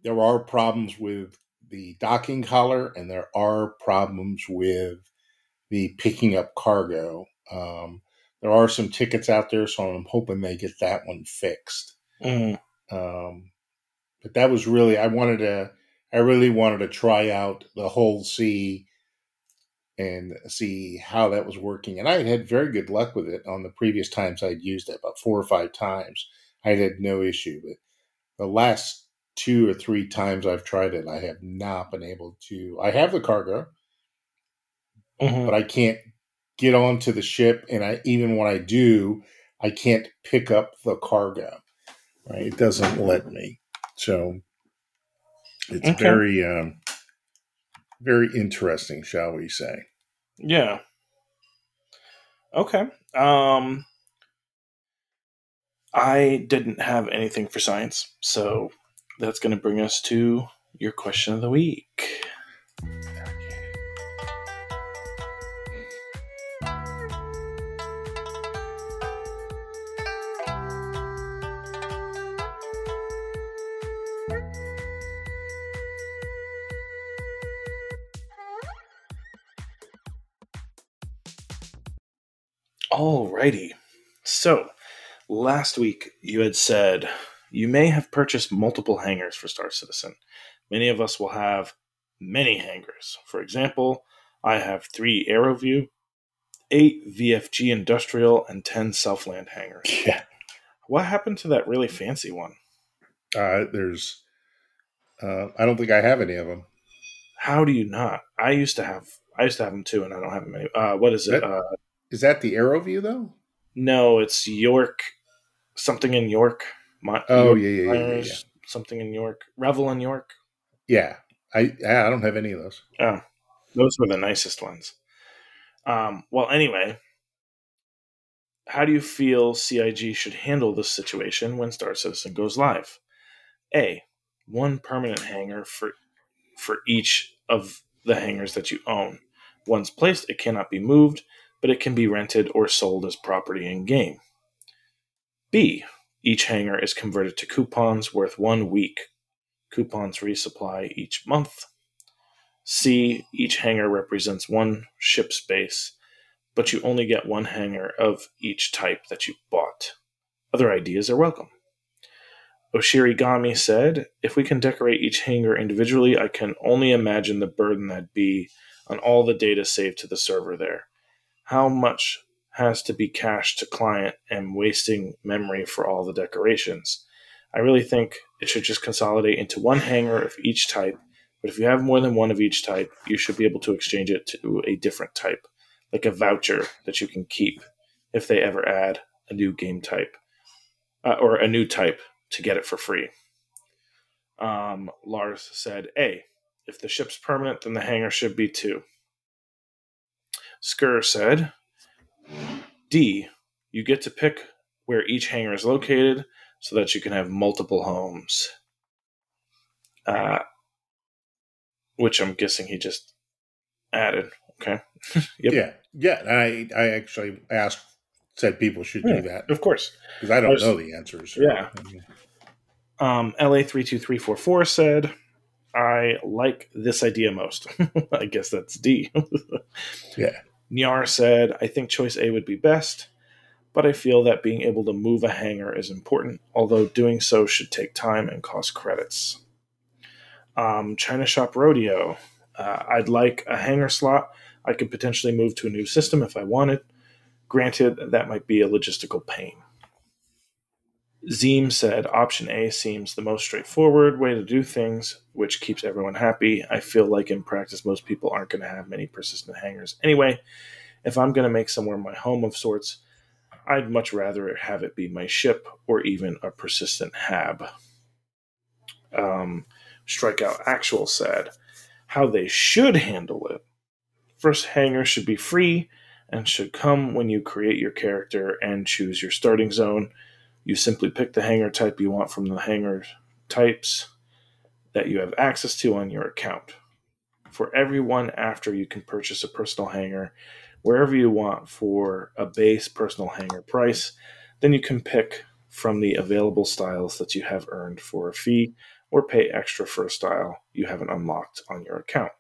there are problems with the docking collar, and there are problems with the picking up cargo. Um, there are some tickets out there, so I'm hoping they get that one fixed. Mm. Um, but that was really I wanted to I really wanted to try out the Hull C and see how that was working. And I had had very good luck with it on the previous times I'd used it, about four or five times. I had no issue. But the last two or three times I've tried it, I have not been able to. I have the cargo, Mhm. but I can't get onto the ship. And I even when I do, I can't pick up the cargo. Right? It doesn't let me. So it's Okay. very, um, very interesting, shall we say? Yeah. Okay. Um I didn't have anything for science, so that's going to bring us to your question of the week. Alrighty. So, last week you had said you may have purchased multiple hangars for Star Citizen. Many of us will have many hangars. For example, I have three AeroView, eight VFG Industrial, and ten Selfland hangars. (laughs) Yeah. What happened to that really fancy one? Uh, there's, uh, I don't think I have any of them. How do you not? I used to have. I used to have them too, and I don't have them any. Uh, what is it? That- Uh, Is that the AeroView though? no, it's York. Something in York. Oh York yeah, yeah, yeah, yeah, yeah. Something in York. Revel in York. Yeah, I I don't have any of those. Oh, those were the nicest ones. Um, well, anyway, how do you feel CIG should handle this situation when Star Citizen goes live? A, one permanent hangar for for each of the hangars that you own. Once placed, it cannot be moved, but it can be rented or sold as property in game. B. Each hangar is converted to coupons worth one week. Coupons resupply each month. C. Each hangar represents one ship space, but you only get one hangar of each type that you bought. Other ideas are welcome. Oshirigami said, If we can decorate each hangar individually, I can only imagine the burden that'd be on all the data saved to the server there. How much has to be cached to client and wasting memory for all the decorations? I really think it should just consolidate into one hanger of each type, but if you have more than one of each type, you should be able to exchange it to a different type, like a voucher that you can keep if they ever add a new game type uh, or a new type to get it for free. Um, Lars said, A, if the ship's permanent, then the hangar should be two. Skur said, D, you get to pick where each hangar is located so that you can have multiple homes. Uh, which I'm guessing he just added. Okay. (laughs) yep. Yeah. Yeah. I, I actually asked, said people should yeah, do that. Of course. Because I don't know the answers. Yeah. Um, LA32344 said, I like this idea most. (laughs) I guess that's D. (laughs) yeah. Nyar said, I think choice A would be best, but I feel that being able to move a hangar is important, although doing so should take time and cost credits. Um, China Shop Rodeo. Uh, I'd like a hangar slot I could potentially move to a new system if I wanted. Granted, that might be a logistical pain. Zeem said option A seems the most straightforward way to do things, which keeps everyone happy. I feel like in practice, most people aren't going to have many persistent hangers. Anyway, if I'm going to make somewhere my home of sorts, I'd much rather have it be my ship or even a persistent hab. Um, Strikeout Actual said how they should handle it. First hanger should be free and should come when you create your character and choose your starting zone you simply pick the hanger type you want from the hanger types that you have access to on your account. For everyone after, you can purchase a personal hanger wherever you want for a base personal hanger price. Then you can pick from the available styles that you have earned for a fee or pay extra for a style you haven't unlocked on your account.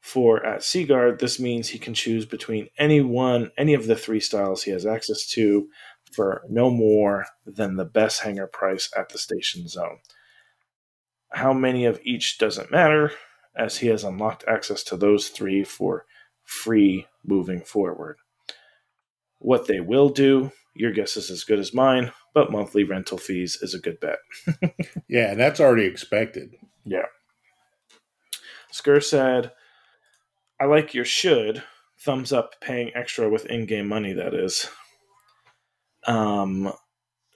For at Sigard, this means he can choose between any one, any of the three styles he has access to for no more than the best hanger price at the station zone. How many of each doesn't matter, as he has unlocked access to those three for free moving forward. What they will do, your guess is as good as mine, but monthly rental fees is a good bet. (laughs) yeah, and that's already expected. Yeah. Skur said, I like your should. Thumbs up paying extra with in game money, that is. Um,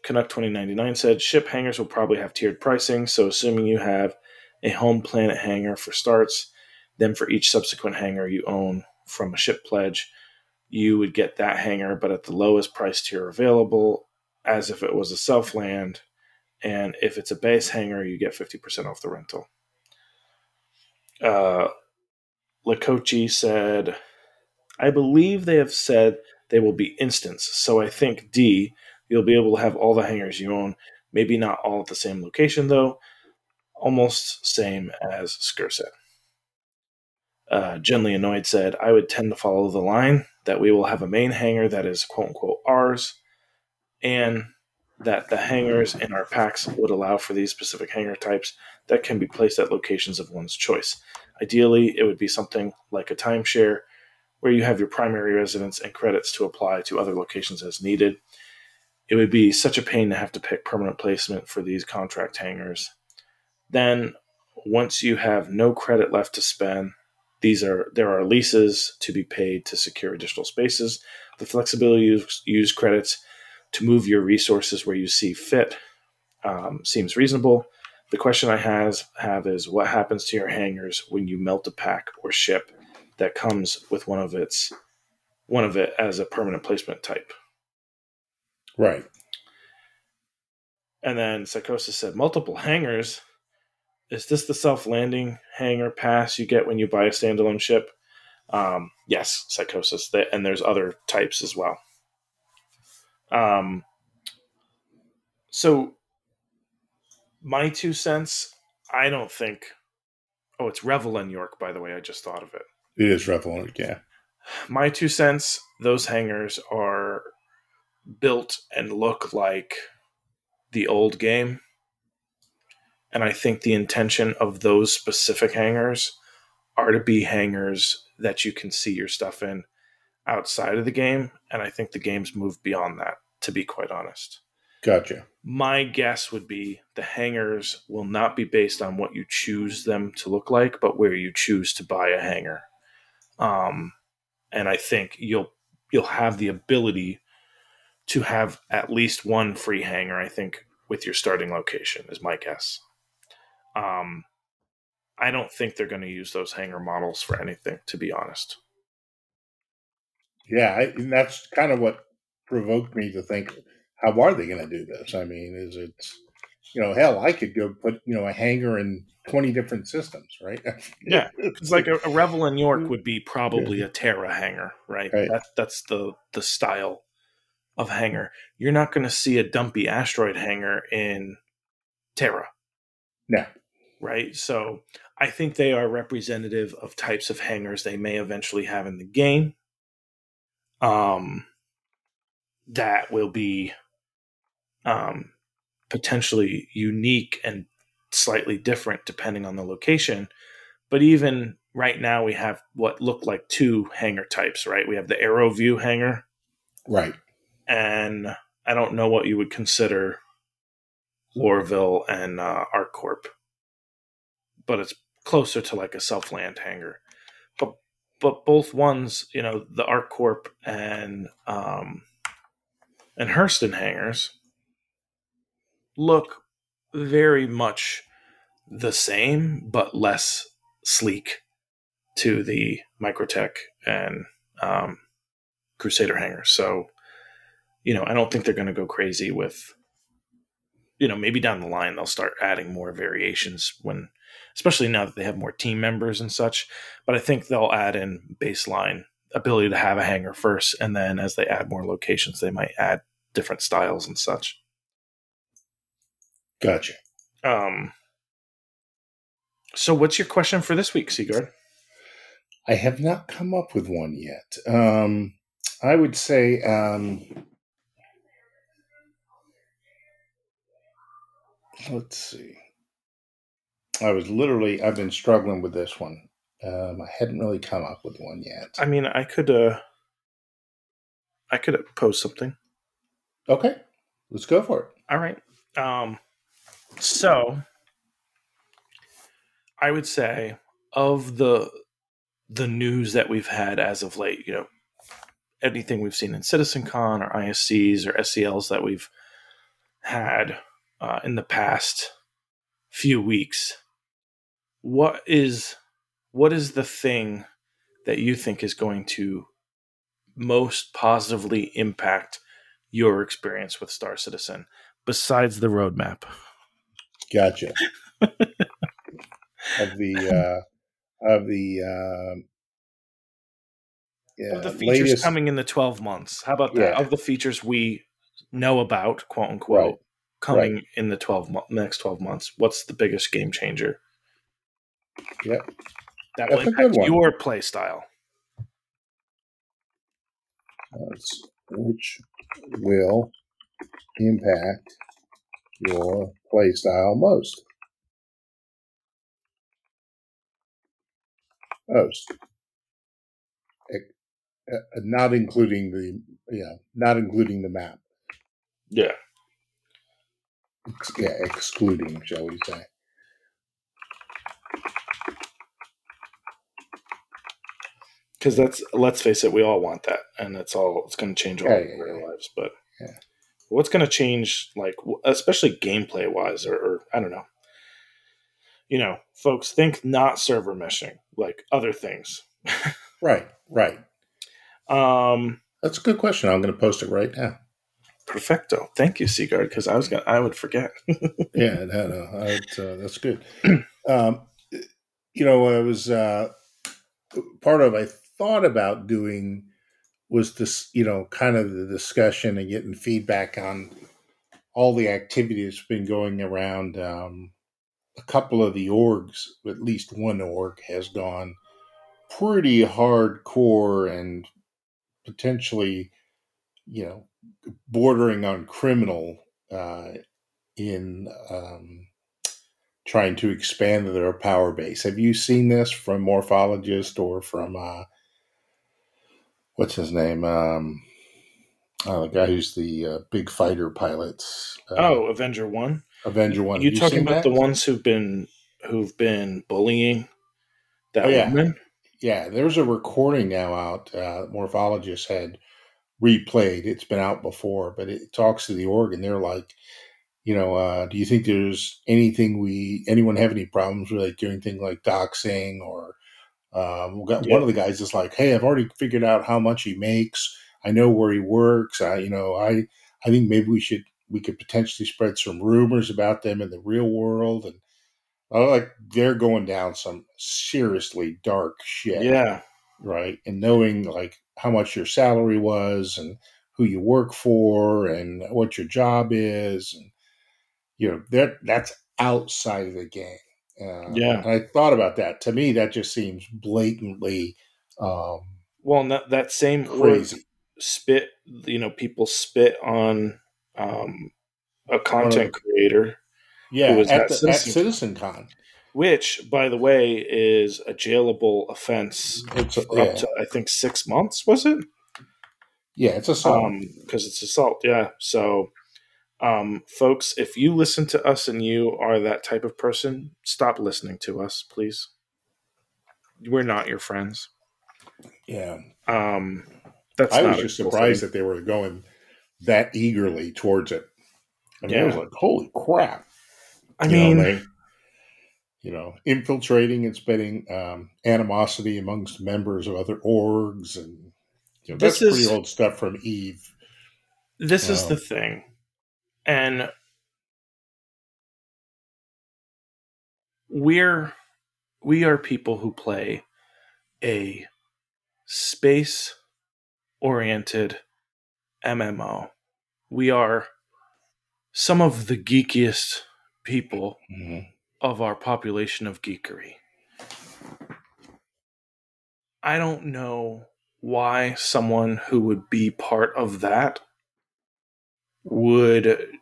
Canuck 2099 said ship hangars will probably have tiered pricing. So, assuming you have a home planet hangar for starts, then for each subsequent hangar you own from a ship pledge, you would get that hangar, but at the lowest price tier available, as if it was a self land. And if it's a base hangar, you get 50% off the rental. Uh, Lakochi said, I believe they have said they will be instants. So I think D, you'll be able to have all the hangers you own. Maybe not all at the same location, though. Almost same as Skur said. Uh, Gently Annoyed said, I would tend to follow the line that we will have a main hangar that is quote unquote ours, and that the hangers in our packs would allow for these specific hangar types that can be placed at locations of one's choice. Ideally, it would be something like a timeshare where you have your primary residence and credits to apply to other locations as needed. It would be such a pain to have to pick permanent placement for these contract hangers. Then, once you have no credit left to spend, these are there are leases to be paid to secure additional spaces. The flexibility to use credits to move your resources where you see fit um, seems reasonable. The question I has, have is what happens to your hangers when you melt a pack or ship that comes with one of its one of it as a permanent placement type. Right. And then Psychosis said multiple hangars. is this the self landing hangar pass you get when you buy a standalone ship? Um, yes, psychosis. And there's other types as well. Um, so, my two cents, I don't think. Oh, it's Revel in York, by the way. I just thought of it. It is Revel in yeah. My two cents, those hangers are built and look like the old game. And I think the intention of those specific hangers are to be hangers that you can see your stuff in outside of the game. And I think the game's moved beyond that, to be quite honest. Gotcha. My guess would be the hangers will not be based on what you choose them to look like, but where you choose to buy a hangar. Um, and I think you'll you'll have the ability to have at least one free hanger. I think with your starting location is my guess. Um, I don't think they're going to use those hanger models for anything, to be honest. Yeah, I, and that's kind of what provoked me to think: How are they going to do this? I mean, is it, you know, hell, I could go put you know a hangar in twenty different systems, right? (laughs) yeah, it's like a, a, Revel in York would be probably a Terra hangar, right? right. That, that's the the style of hangar. You're not going to see a dumpy asteroid hangar in Terra. No right? So I think they are representative of types of hangars they may eventually have in the game. Um, that will be um, potentially unique and slightly different depending on the location. But even right now, we have what look like two hangar types, right? We have the AeroView hangar, right? And I don't know what you would consider Lorville and uh, ArcCorp but it's closer to like a self-land hangar. But but both ones, you know, the ArcCorp and um, and Hurston hangars look very much the same, but less sleek to the Microtech and um, Crusader hangars. So, you know, I don't think they're going to go crazy with, you know, maybe down the line they'll start adding more variations when especially now that they have more team members and such. But I think they'll add in baseline ability to have a hangar first, and then as they add more locations, they might add different styles and such. Gotcha. Um. So, what's your question for this week, Sigard? I have not come up with one yet. Um, I would say um, let's see. I was literally I've been struggling with this one. Um, I hadn't really come up with one yet. I mean, I could uh I could pose something. Okay. Let's go for it. All right. Um so I would say of the the news that we've had as of late, you know, anything we've seen in CitizenCon or ISCs or SCLs that we've had uh, in the past few weeks, what is what is the thing that you think is going to most positively impact your experience with Star Citizen besides the roadmap? Gotcha. of the (laughs) uh, of the yeah, of the features latest... coming in the twelve months. How about that? Yeah. Of the features we know about, quote unquote, right. coming right. in the twelve mo- next twelve months. What's the biggest game changer? Yep. That will impact your play style. That's, which will impact your play style most. Most. Uh, not including the yeah, not including the map. Yeah. Yeah, excluding, shall we say. because that's let's face it, we all want that, and it's all it's going to change all yeah, yeah, our yeah. lives. But what's going to change, like especially gameplay wise, or, or I don't know. You know, folks think not server meshing, like other things. (laughs) right, right. Um, that's a good question. I'm going to post it right now. Perfecto. Thank you, Sigard, because I was gonna, I would forget. (laughs) yeah, no, no, uh, that's good. (clears throat) Um, you know, I was uh, part of I thought about doing was this, you know, kind of the discussion and getting feedback on all the activity that's been going around. Um, a couple of the orgs, at least one org, has gone pretty hardcore and potentially, you know, bordering on criminal uh, in um, trying to expand their power base. Have you seen this from Morphologist or from uh, what's his name? Um, uh, the guy who's the uh, big fighter pilots. Uh, oh, Avenger One. Avenger One. You Have talking about that? the ones who've been who've been bullying that Oh, yeah. woman? Yeah, there's a recording now out. Uh, Morphologist had replayed. It's been out before, but it talks to the organ. They're like, you know, uh, do you think there's anything we anyone have any problems with like doing things like doxing or um, got Yeah. one of the guys is like, hey, I've already figured out how much he makes. I know where he works. I, you know, I I think maybe we should we could potentially spread some rumors about them in the real world and. I like they're going down some seriously dark shit Yeah, right? And knowing like how much your salary was and who you work for and what your job is, and you know that that's outside of the game. Uh, Yeah. I thought about that. To me, that just seems blatantly um, Well, and that that same crazy. spit. You know, people spit on um, a content creator, Yeah, was at, the, at CitizenCon, which, by the way, is a jailable offense it's for yeah, up to I think six months. Was it? yeah, it's a song. Um, because it's assault. Yeah. So, um, folks, if you listen to us and you are that type of person, stop listening to us, please. We're not your friends. yeah, Um, that's I was just surprised thing. that they were going that eagerly towards it. I mean, I was Yeah. like, "Holy crap!" I you mean, know, they, you know, infiltrating and spreading um, animosity amongst members of other orgs, and you know, This that's pretty is- old stuff from Eve. this is the thing, and we're we are people who play a space oriented MMO. We are some of the geekiest people mm-hmm. of our population of geekery. I don't know why someone who would be part of that would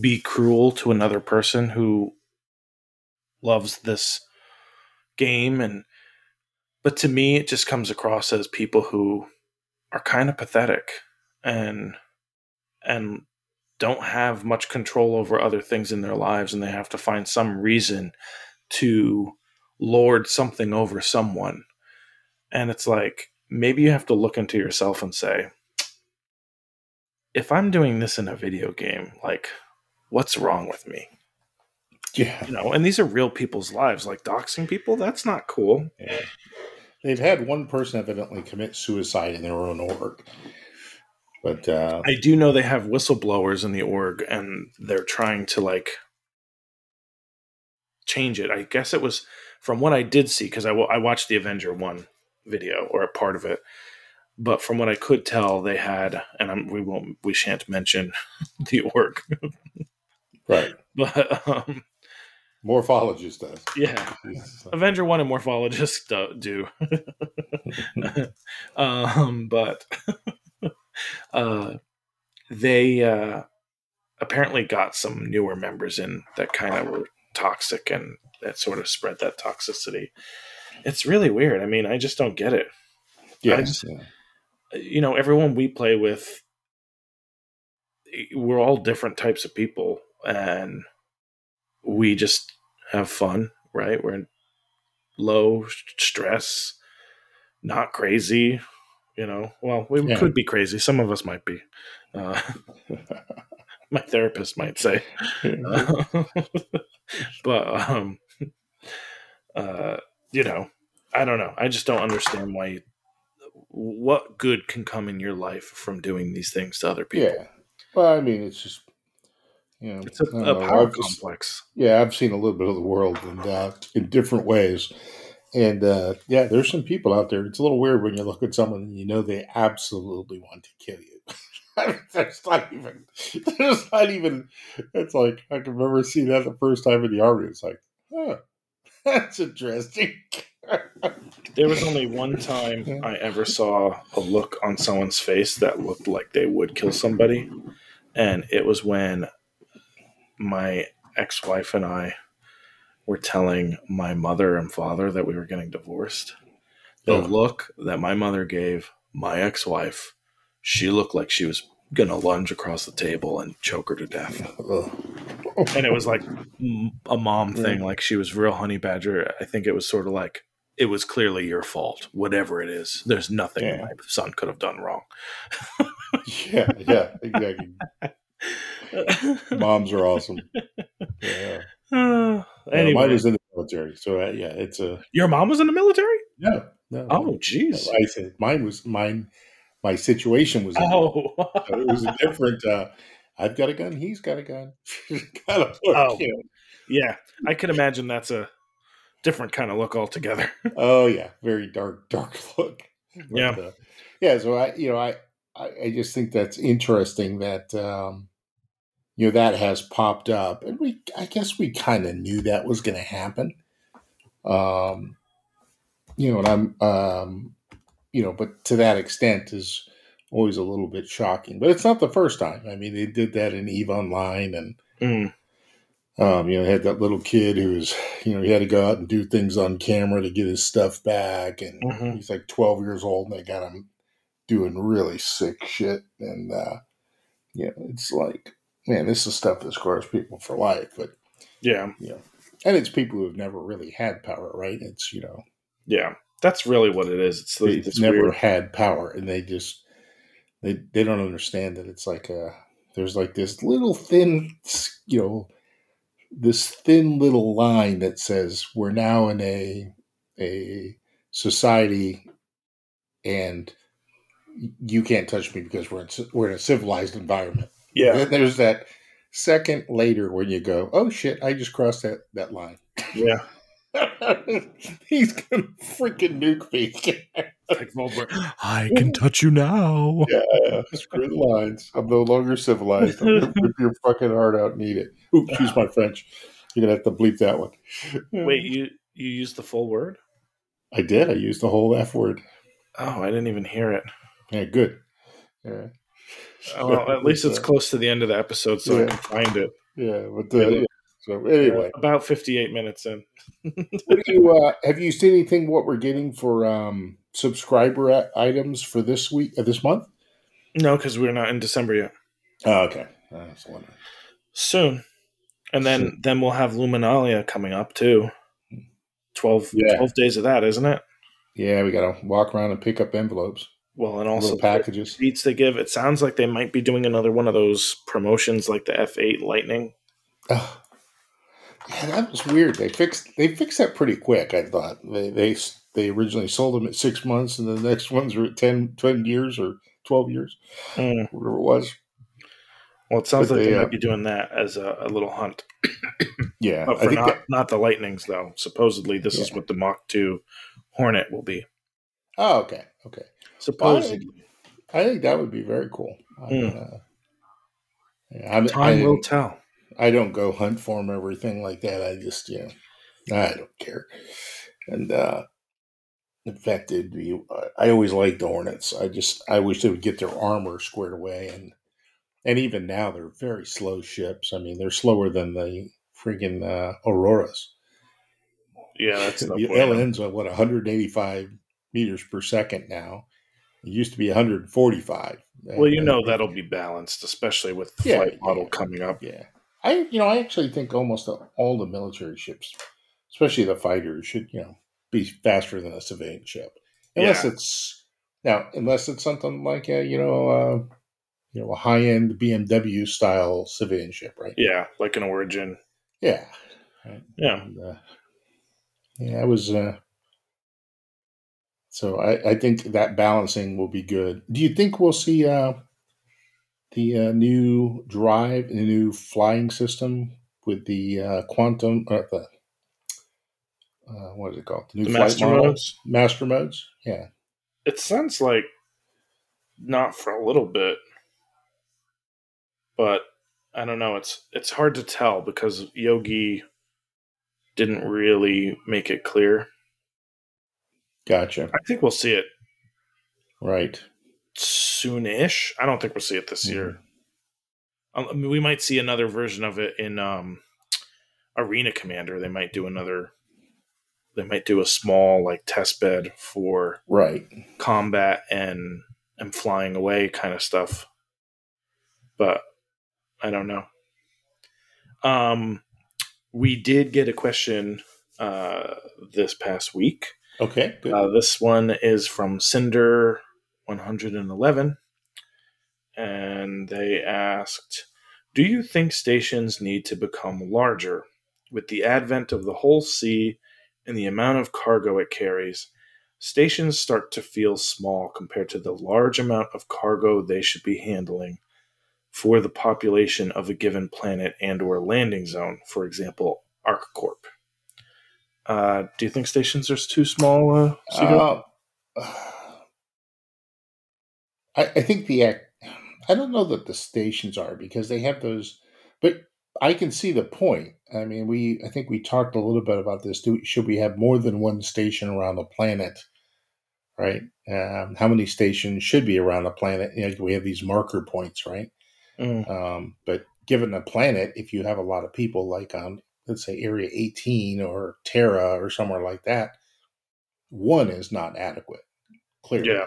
be cruel to another person who loves this game and but to me it just comes across as people who are kind of pathetic and and don't have much control over other things in their lives and they have to find some reason to lord something over someone. And it's like maybe you have to look into yourself and say if i'm doing this in a video game like what's wrong with me? Yeah, you know and these are real people's lives like doxing people that's not cool. Yeah. They've had one person evidently commit suicide in their own org, but uh, i do know they have whistleblowers in the org and they're trying to like change it. I guess it was from what i did see because I I watched the avenger 1 video or a part of it but from what i could tell they had and I'm, we won't we shan't mention (laughs) the org (laughs) right, (laughs) but um, morphologist does. yeah (laughs) Avenger One and Morphologist do. do. (laughs) um, but uh, they uh, apparently got some newer members in that kind of were toxic and that sort of spread that toxicity. It's really weird. I mean, I just don't get it. Yes, just- yeah. You know, everyone we play with, we're all different types of people, and we just have fun, right? We're in low stress, not crazy. You know, well, we Yeah. could be crazy. Some of us might be. Uh, (laughs) my therapist might say, (laughs) but um, uh, you know, I don't know. I just don't understand why. You, what good can come in your life from doing these things to other people? Yeah. Well, I mean, it's just Know, It's a, a power I've just- complex. yeah, I've seen a little bit of the world and uh, in different ways. And uh, yeah, there's some people out there. It's a little weird when you look at someone and you know they absolutely want to kill you. (laughs) I mean, there's not even. There's not even. It's like I can remember seeing that the first time in the army. It's like, huh, (laughs) that's interesting. There was only one (laughs) time I ever saw a look on someone's face that looked like they would kill somebody, and it was when my ex-wife and I were telling my mother and father that we were getting divorced. The Oh. look that my mother gave my ex-wife, she looked like she was gonna lunge across the table and choke her to death. And it was like mm, a mom thing, like she was real honey badger. I think it was sort of like it was clearly your fault, whatever it is. There's nothing Yeah. my son could have done wrong. (laughs) yeah, yeah, exactly. (laughs) (laughs) Moms are awesome. (laughs) Yeah. Uh, (sighs) Yeah, anyway, mine was in the military, so uh, yeah, it's a your mom was in the military? yeah. No, Oh, jeez. I said mine was mine. My situation was. Oh, So it was a different. Uh, I've got a gun. He's got a gun. (laughs) of look, Oh. you know. yeah. I can imagine that's a different kind of look altogether. Oh yeah, very dark, dark look. But, Yeah. uh, yeah. So I, you know, I, I, I just think that's interesting that, um, you know, that has popped up, and we, I guess, we kind of knew that was going to happen. Um, you know, and I'm, um, you know, but to that extent is always a little bit shocking. But it's not the first time. I mean, they did that in Eve Online, and Mm, um, you know, had that little kid who was, you know, he had to go out and do things on camera to get his stuff back, and Mhm. he's like 12 years old, and they got him doing really sick shit, and uh, you know, it's like, man, this is stuff that scars people for life, but yeah. Yeah. And it's people who have never really had power, right? It's you know, Yeah. That's really what it is. It's the, they've this never weird- had power, and they just they they don't understand that it's like a there's like this little thin, you know, this thin little line that says we're now in a a society, and you can't touch me because we're in, we're in a civilized environment. Yeah. Then there's that second later when you go, oh shit, I just crossed that that line. Yeah. (laughs) He's gonna freaking nuke me. I can touch you now. yeah, screw the lines. I'm no longer civilized. I'm gonna rip your fucking heart out and eat it. Ooh, excuse my French. You're gonna have to bleep that one. Wait, you you used the full word? I did. I used the whole F word. Oh, I didn't even hear it. Yeah, good. Yeah. (laughs) Well, at least it's close to the end of the episode, so I can find it. Yeah, but uh, yeah. so anyway, About 58 minutes in. (laughs) what do you uh, have you seen anything? What we're getting for um, subscriber items for this week, uh, this month? No, because we're not in December yet. Oh, okay. Soon. And then Soon. then we'll have Luminalia coming up too. 12, Yeah. 12 days of that, isn't it? Yeah, we got to walk around and pick up envelopes, Well, and also packages. beats they give. It sounds like they might be doing another one of those promotions like the F8 Lightning. Oh. Yeah, that was weird. They fixed they fixed that pretty quick. I thought they they they originally sold them at six months, and the next ones were at 10, 10 years or twelve years, Mm. whatever it was. Well, it sounds But like they, they, uh, might be doing that as a, a little hunt. (coughs) Yeah, But for not, that, not the Lightnings, though. Supposedly, this is what the Mach 2 Hornet will be. oh, okay, okay. Supposedly. I think that would be very cool. I, Hmm. uh, yeah, I'm, Time I, will tell. I don't go hunt for them, everything like that. I just, you know, I don't care. And uh, in fact, it'd be, I always liked the Hornets. I just, I wish they would get their armor squared away. And and even now, they're very slow ships. I mean, they're slower than the freaking uh, Auroras. Yeah, that's no (laughs) the bueno. LN's at what 185 meters per second now. It used to be 145. Well, you know uh, that'll be balanced, especially with the Yeah, flight model yeah. coming up. Yeah, I you know I actually think almost all the military ships, especially the fighters, should you know be faster than a civilian ship, unless Yeah. it's now unless it's something like a you know uh, you know a high end BMW style civilian ship, right? Yeah, like an Origin. Yeah, Yeah. And, uh, yeah, I was. Uh, so I, I think that balancing will be good. Do you think we'll see? Uh, the uh, new drive, the new flying system with the uh, quantum, uh, the uh, what is it called? The, the master model? modes. Master modes. Yeah. It sounds like not for a little bit, but I don't know. It's it's hard to tell because Yogi didn't really make it clear. Gotcha. I think we'll see it. Right. Soonish. I don't think we'll see it this mm-hmm. year. Um, I mean, we might see another version of it in um, Arena Commander. They might do another. They might do a small like test bed for right combat and and flying away kind of stuff. But I don't know. Um, we did get a question uh, this past week. Okay. Uh, this one is from Cinder 111. And they asked Do you think stations need to become larger? With the advent of the Hull C and the amount of cargo it carries, stations start to feel small compared to the large amount of cargo they should be handling for the population of a given planet and or landing zone, for example, ArcCorp. Uh, do you think stations are too small? Uh, uh, I, I think the I don't know that the stations are because they have those, but I can see the point. I mean, we I think we talked a little bit about this. Do should we have more than one station around the planet? Right? Um, how many stations should be around the planet? You know, we have these marker points, right? Mm. Um, but given the planet, if you have a lot of people, like on let's say Area 18 or Terra or somewhere like that, one is not adequate. Clearly. Yeah.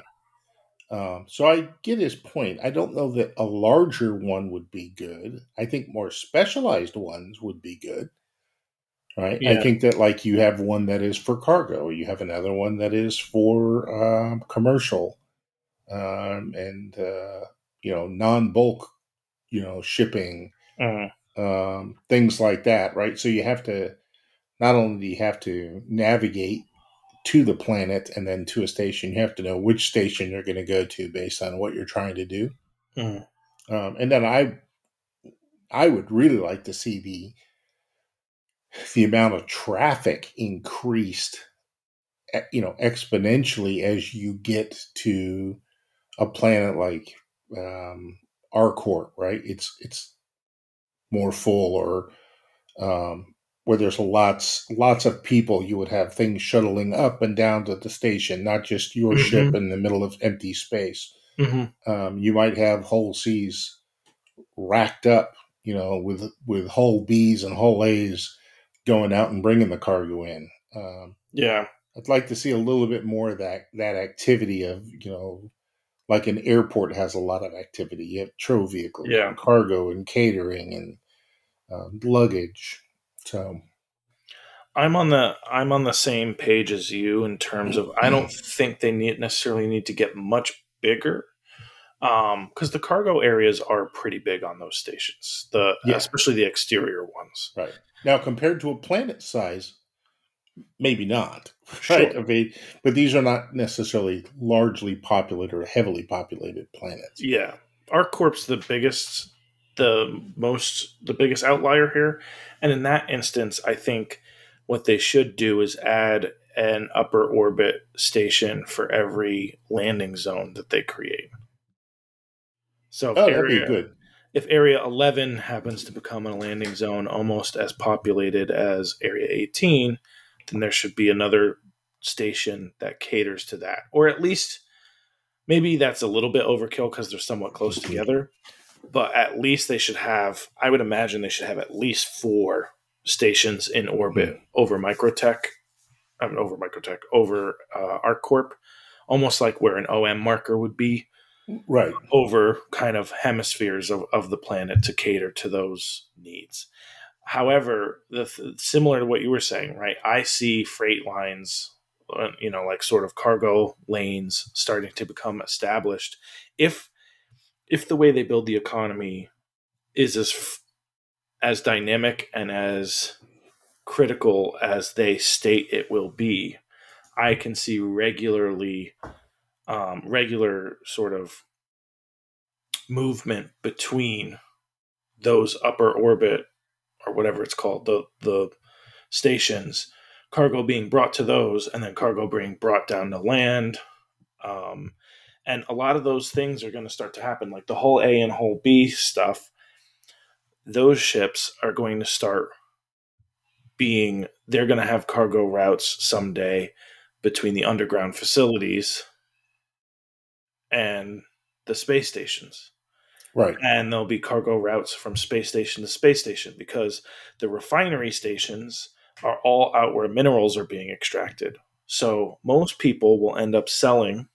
Um, so I get his point. I don't know that a larger one would be good. I think more specialized ones would be good. Right. Yeah. I think that like you have one that is for cargo, you have another one that is for um, commercial, um, and uh, you know non bulk you know, shipping, uh-huh. Um, things like that, right? So you have to not only do you have to navigate to the planet and then to a station, you have to know which station you're going to go to based on what you're trying to do. Uh-huh. Um, and then I, I would really like to see the the amount of traffic increased, you know, exponentially as you get to a planet like um, ArcCorp, right? It's it's more full or um, where there's lots lots of people, you would have things shuttling up and down to the station, not just your mm-hmm. ship in the middle of empty space. Mm-hmm. Um, you might have Hull Cs racked up, you know, with with Hull Bs and Hull As going out and bringing the cargo in. Um, yeah, I'd like to see a little bit more of that that activity of you know like an airport has a lot of activity. You have tow vehicles, yeah. and cargo, and catering, and uh, luggage. So, I'm on the I'm on the same page as you in terms of I don't (clears throat) think they need necessarily need to get much bigger because um, the cargo areas are pretty big on those stations, the yeah. especially the exterior ones. Right now, compared to a planet size, maybe not. (laughs) Right. I mean, but these are not necessarily largely populated or heavily populated planets. Yeah. ArcCorp's the biggest the most the biggest outlier here. And in that instance, I think what they should do is add an upper orbit station for every landing zone that they create. So oh, area, that'd be good. If Area 11 happens to become a landing zone almost as populated as Area 18, then there should be another station that caters to that. Or at least maybe that's a little bit overkill because they're somewhat close together. But at least they should have, I would imagine they should have at least four stations in orbit mm-hmm. over Microtech, I mean, over Microtech, over uh, ArcCorp, almost like where an OM marker would be. Right. Over kind of hemispheres of, of the planet to cater to those needs. However, the similar to what you were saying, right? I see freight lines, uh, you know, like sort of cargo lanes starting to become established. If if the way they build the economy is as as dynamic and as critical as they state it will be, I can see regularly, um, regular sort of movement between those upper orbit or whatever it's called the the stations cargo being brought to those and then cargo being brought down to land um, and a lot of those things are going to start to happen like the Hull A and Hull B stuff those ships are going to start being they're going to have cargo routes someday between the underground facilities and the space stations Right. and there'll be cargo routes from space station to space station because the refinery stations are all out where minerals are being extracted. So most people will end up selling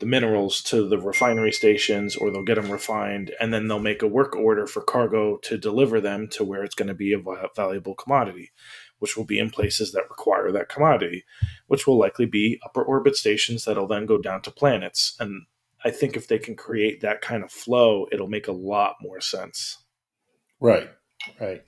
the minerals to the refinery stations or they'll get them refined and then they'll make a work order for cargo to deliver them to where it's going to be a valuable commodity which will be in places that require that commodity which will likely be upper orbit stations that'll then go down to planets and I think if they can create that kind of flow, it'll make a lot more sense. Right. Right.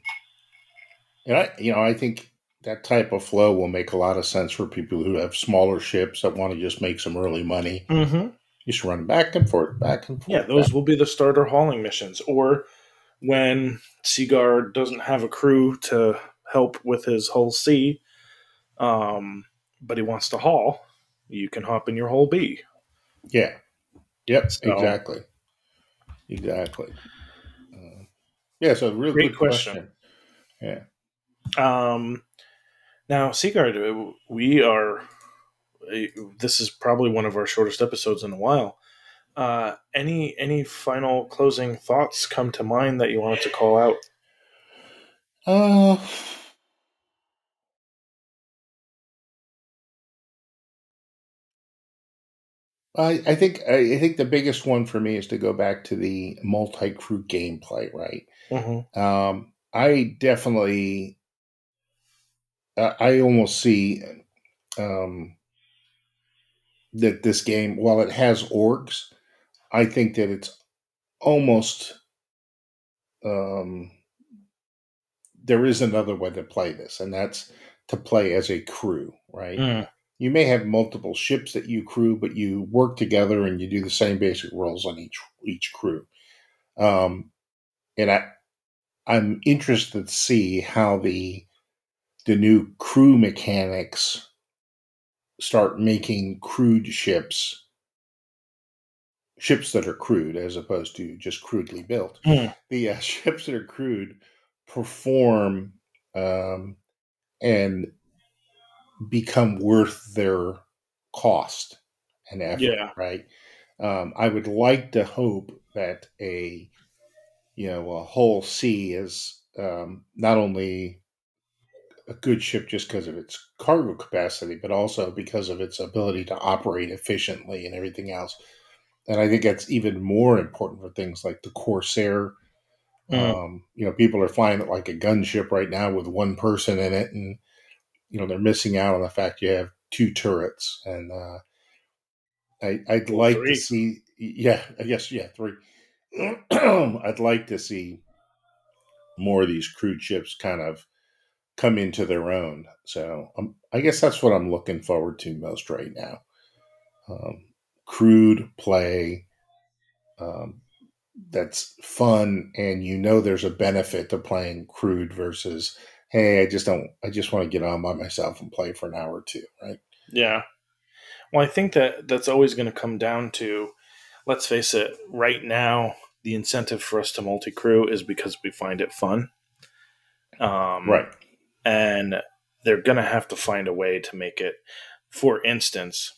And I, you know, I think that type of flow will make a lot of sense for people who have smaller ships that want to just make some early money. Mm-hmm. Just run back and forth, back and forth. Yeah, those will be the starter hauling missions. Or when Sigard doesn't have a crew to help with his hull C, um, but he wants to haul, you can hop in your hull B. Yeah. Yep. So- exactly. Exactly. Uh, yeah. So, real Great good question. question. Yeah. Um, now, Sigard, uh, we are. uh, This is probably one of our shortest episodes in a while. Uh, any any final closing thoughts come to mind that you wanted to call out? Uh, I, I think I, think the biggest one for me is to go back to the multi-crew gameplay, right? Mm-hmm. Um, I definitely, I I almost see um, that this game, while it has orgs, I think that it's almost um, there is another way to play this, and that's to play as a crew, right? Mm. You may have multiple ships that you crew, but you work together and you do the same basic roles on each each crew. Um, and I, I'm interested to see how the the new crew mechanics start making crewed ships ships that are crewed as opposed to just crudely built. Hmm. The uh, (laughs) ships that are crewed perform um, and become worth their cost and effort. Yeah. Right. Um, I would like to hope that a you know a whole sea is um, not only a good ship just because of its cargo capacity, but also because of its ability to operate efficiently and everything else. And I think that's even more important for things like the Corsair. Mm. Um, you know, people are flying it like a gunship right now with one person in it, and you know they're missing out on the fact you have two turrets. And uh, I, I'd like three. to see, yeah, I guess yeah, three. (clears throat) I'd like to see more of these crewed ships kind of come into their own. So um, I guess that's what I'm looking forward to most right now. Um, crewed play um, that's fun, and you know there's a benefit to playing crewed versus hey, I just don't, I just want to get on by myself and play for an hour or two, right? Yeah. Well, I think that that's always going to come down to, let's face it, right now, the incentive for us to multi crew is because we find it fun. Um, Right. And they're going to have to find a way to make it, for instance,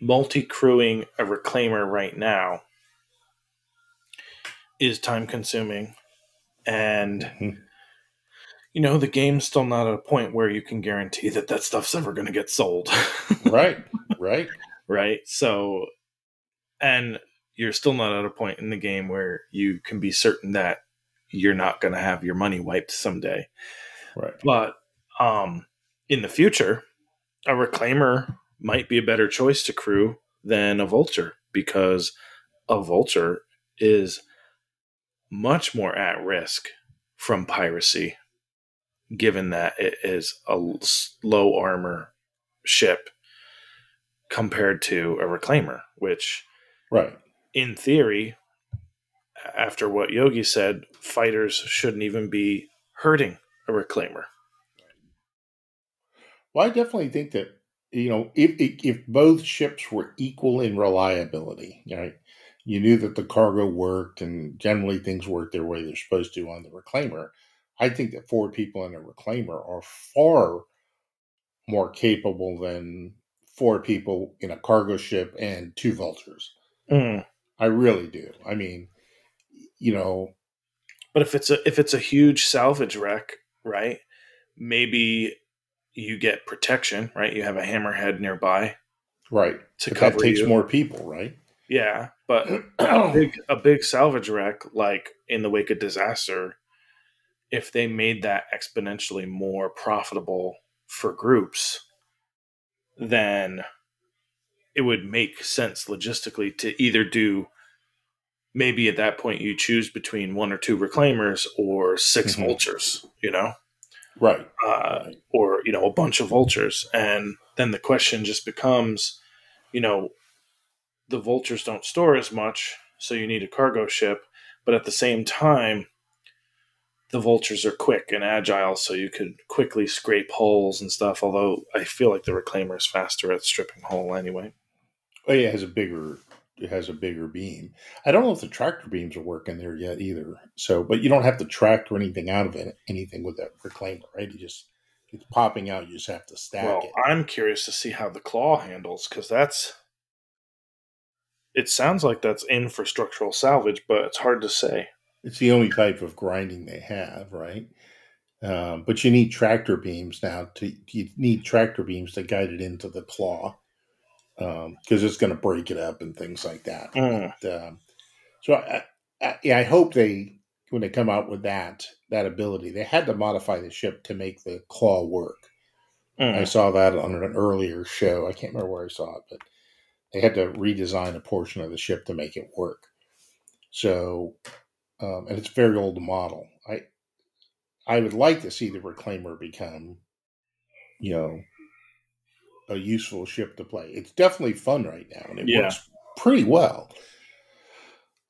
multi crewing a reclaimer right now is time consuming and Mhm. you know the game's still not at a point where you can guarantee that that stuff's ever going to get sold (laughs) Right. right. right so and you're still not at a point in the game where you can be certain that you're not going to have your money wiped someday Right. but um in the future a reclaimer might be a better choice to crew than a vulture because a vulture is much more at risk from piracy given that it is a low armor ship compared to a reclaimer, which right. in theory, after what Yogi said, fighters shouldn't even be hurting a reclaimer. Well, I definitely think that you know if if both ships were equal in reliability, right? You knew that the cargo worked and generally things work their way they're supposed to on the reclaimer. I think that four people in a reclaimer are far more capable than four people in a cargo ship and two vultures. Mm. I really do. I mean, you know, But if it's a if it's a huge salvage wreck, right? Maybe you get protection, right? You have a hammerhead nearby right. to But cover that takes you. more people, right? Yeah, but (clears throat) a big a big salvage wreck like in the wake of disaster, if they made that exponentially more profitable for groups, then it would make sense logistically to either do maybe at that point you choose between one or two reclaimers or 6 Mhm. vultures, you know, right. uh, or you know a bunch of vultures, and then the question just becomes, you know, the vultures don't store as much, so you need a cargo ship, but at the same time, the vultures are quick and agile, so you could quickly scrape holes and stuff. Although I feel like the reclaimer is faster at stripping hole anyway. Oh yeah, it has a bigger has a bigger beam. I don't know if the tractor beams are working there yet either. So, but you don't have to tractor anything out of it, anything with that reclaimer, right? You just it's popping out. You just have to stack Well, it. I'm curious to see how the claw handles because that's. It sounds like that's in for structural salvage, but it's hard to say. It's the only type of grinding they have, right? Um, but you need tractor beams now. To you need tractor beams to guide it into the claw because it's going to break it up and things like that. Mm. But, um, so I, I, yeah, I hope they when they come out with that that ability, they had to modify the ship to make the claw work. I Mm. saw that on an earlier show. I can't remember where I saw it, but they had to redesign a portion of the ship to make it work. So, um, and it's a very old model. I I would like to see the reclaimer become, you know, a useful ship to play. It's definitely fun right now, and it Yeah. works pretty well.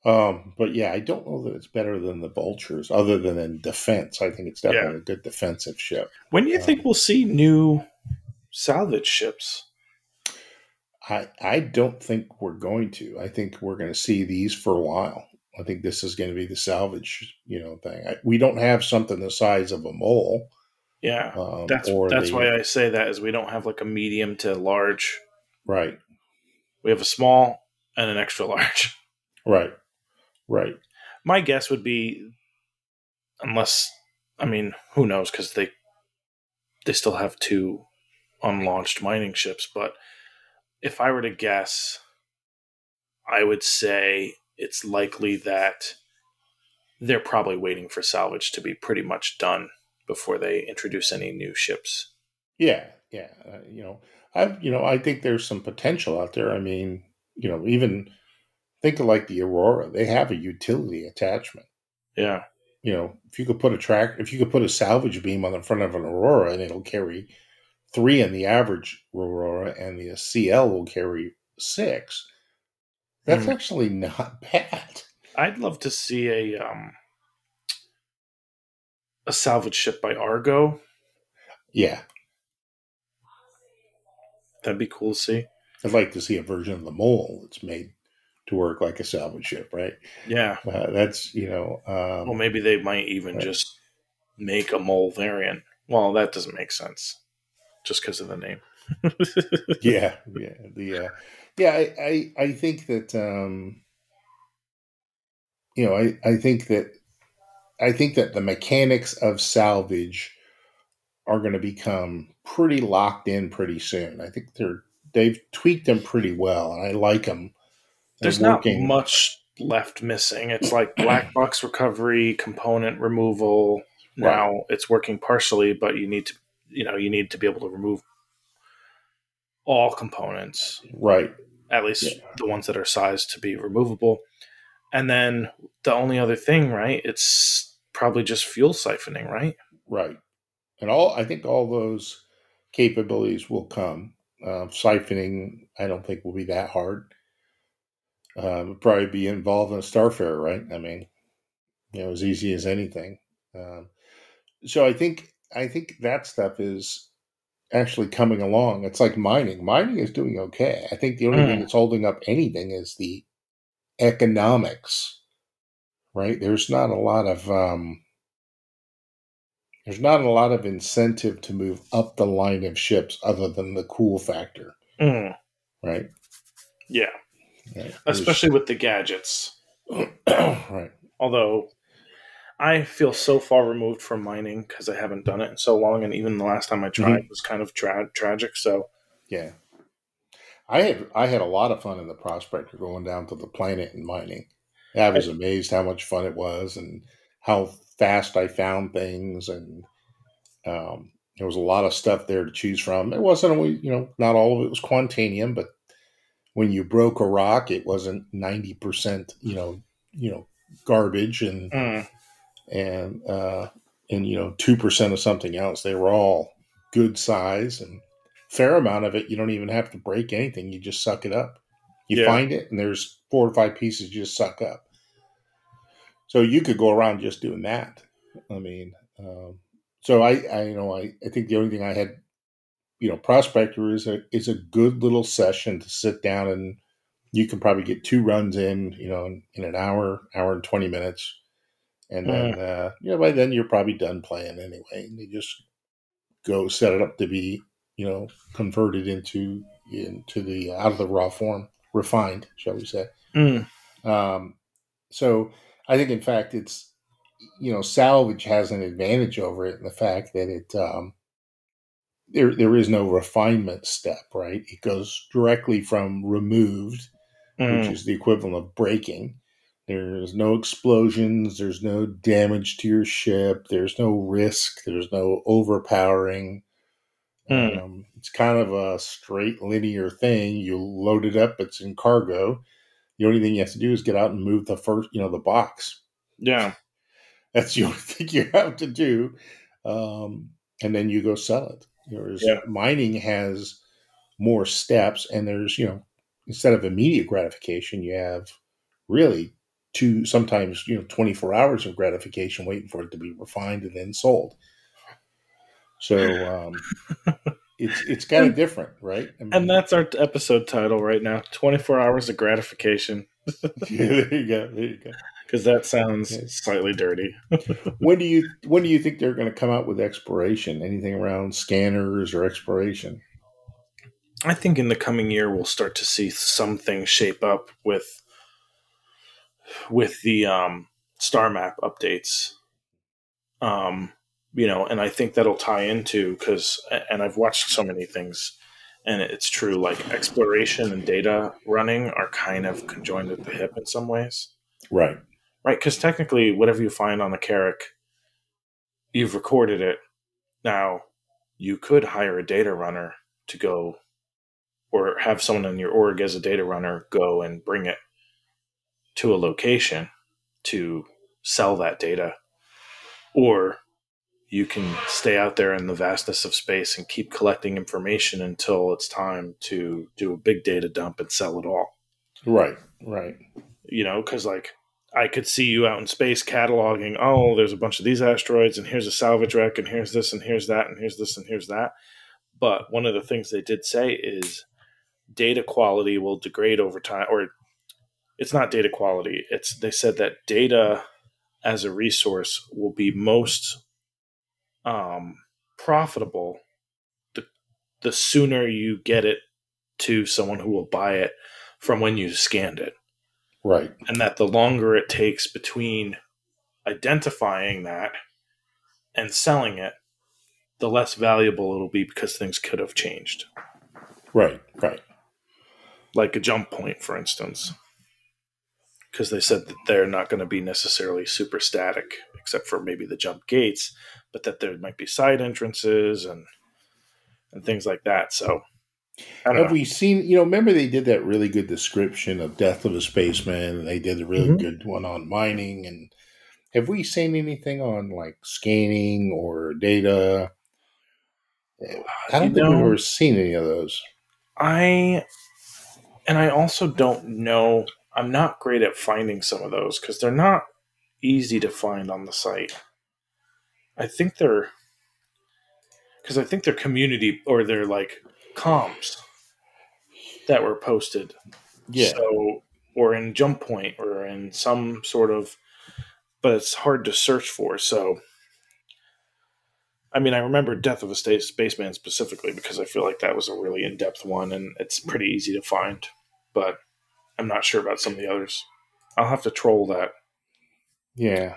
Um, but yeah, I don't know that it's better than the vultures, other than in defense. I think it's definitely a good defensive ship. When do you Um, think we'll see new salvage ships? I I don't think we're going to. I think we're going to see these for a while. I think this is going to be the salvage, you know, thing. I, we don't have something the size of a mole. Yeah, Um, that's that's the- why I say that is we don't have like a medium to large. right, We have a small and an extra (laughs) large. right, right. My guess would be, unless I mean, who knows? Because they they still have two unlaunched mining ships. But if I were to guess, I would say it's likely that they're probably waiting for salvage to be pretty much done before they introduce any new ships. Yeah, yeah. Uh, you know, I you know I think there's some potential out there. I mean, you know, even think of like the Aurora. They have a utility attachment. Yeah, you know, if you could put a track, if you could put a salvage beam on the front of an Aurora and it'll carry three in the average Aurora and the CL will carry six, that's Hmm. actually not (laughs) bad. I'd love to see a um a salvage ship by Argo. Yeah. That'd be cool to see. I'd like to see a version of the mole that's made to work like a salvage ship, right? Yeah. Uh, that's, you know, um, Well, maybe they might even Right. just make a mole variant. Well, that doesn't make sense, just because of the name. (laughs) yeah, yeah, the uh, yeah. I, I I think that um, you know I I think that I think that the mechanics of salvage are going to become pretty locked in pretty soon. I think they're they've tweaked them pretty well, and I like them. They're There's not much left missing. It's like black box recovery, component removal. Now it's working partially, but you need to, you know, you need to be able to remove all components, right. at least Yeah. the ones that are sized to be removable. And then the only other thing, right? It's probably just fuel siphoning, right? Right. And all I think all those capabilities will come. Uh, siphoning, I don't think will be that hard. Um, probably be involved in a Starfarer, right? I mean, you know, as easy as anything. Um, so I think I think that stuff is actually coming along. It's like mining. Mining is doing okay. I think the only mm. thing that's holding up anything is the economics. Right? There's not a lot of um, there's not a lot of incentive to move up the line of ships other than the cool factor. Mm. Right? Yeah. Right. Especially with the gadgets. (clears throat) right. Although I feel so far removed from mining because I haven't done it in so long, and even the last time I tried mm-hmm. was kind of tra- tragic. So, yeah, I had I had a lot of fun in the prospector going down to the planet and mining. I was amazed how much fun it was and how fast I found things, and um, there was a lot of stuff there to choose from. It wasn't you know, not all of it was quantanium, but when you broke a rock, it wasn't ninety percent, you know, you know, garbage and. Mm and uh, and you know two percent of something else. They were all good size and fair amount of it. You don't even have to break anything; you just suck it up. You yeah. find it, and there's four or five pieces you just suck up. So you could go around just doing that. I mean, um, so I, I, you know, I, I think the only thing I had, you know, prospector is a is a good little session to sit down and you can probably get two runs in, you know, in, in an hour, hour and twenty minutes and hmm. then uh, you know by then you're probably done playing anyway, and you just go set it up to be you know converted into into the out of the raw form, refined, shall we say? Mm. Um, so I think in fact it's you know salvage has an advantage over it in the fact that it um, there there is no refinement step, right? It goes directly from removed, mm. which is the equivalent of breaking, there's no explosions. There's no damage to your ship. There's no risk. There's no overpowering. Hmm. Um, it's kind of a straight linear thing. You load it up. It's in cargo. The only thing you have to do is get out and move the first, you know, the box. Yeah, (laughs) that's the only thing you have to do, um, and then you go sell it. Whereas yeah. mining has more steps, and there's you know instead of immediate gratification, you have really two, sometimes you know 24 hours of gratification waiting for it to be refined and then sold so um, (laughs) it's it's kind of different right? I mean, and that's our episode title right now 24 hours of gratification. (laughs) (laughs) Yeah, there you go there you go. Because that sounds yes. slightly dirty. (laughs) When do you when do you think they're going to come out with exploration? Anything around scanners or exploration? I think in the coming year we'll start to see some things shape up with with the um, star map updates. Um, you know, and I think that'll tie into because, and I've watched so many things, and it's true. Like exploration and data running are kind of conjoined at the hip in some ways. Right. Right. Because technically, whatever you find on the Carrack, you've recorded it. Now, you could hire a data runner to go, or have someone in your org as a data runner go and bring it to a location to sell that data or you can stay out there in the vastness of space and keep collecting information until it's time to do a big data dump and sell it all right right you know because like i could see you out in space cataloging oh there's a bunch of these asteroids and here's a salvage wreck and here's this and here's that and here's this and here's that but one of the things they did say is data quality will degrade over time or it's not data quality. It's they said that data as a resource will be most um, profitable the the sooner you get it to someone who will buy it from when you scanned it. Right. And that the longer it takes between identifying that and selling it, the less valuable it'll be because things could have changed. Right, right. Like a jump point, for instance because they said that they're not going to be necessarily super static, except for maybe the jump gates, but that there might be side entrances and and things like that. So, have know. we seen? You know, remember they did that really good description of Death of a Spaceman, they did a really mm-hmm. good one on mining. And have we seen anything on like scanning or data? I don't you think know, we've ever seen any of those. I and I also don't know. I'm not great at finding some of those because they're not easy to find on the site. I think they're because I think they're community or they're like comps that were posted. Yeah. So or in Jump Point or in some sort of, but it's hard to search for. So. I mean, I remember Death of a Sta- Spaceman specifically because I feel like that was a really in depth one and it's pretty easy to find. But I'm not sure about some of the others. I'll have to troll that. yeah.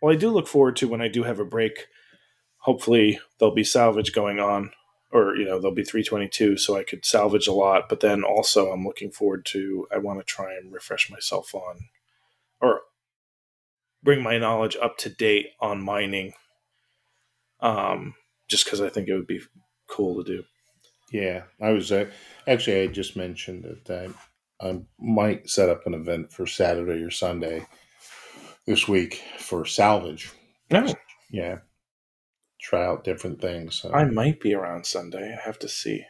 Well, I do look forward to when I do have a break. Hopefully, there'll be salvage going on, or you know, there'll be 322, so I could salvage a lot. But then also, I'm looking forward to. I want to try and refresh myself on, or bring my knowledge up to date on mining. Um, just because I think it would be cool to do. Yeah, I was uh, actually I just mentioned that I, I might set up an event for Saturday or Sunday this week for salvage. No, Yeah, try out different things. So. I might be around Sunday. I have to see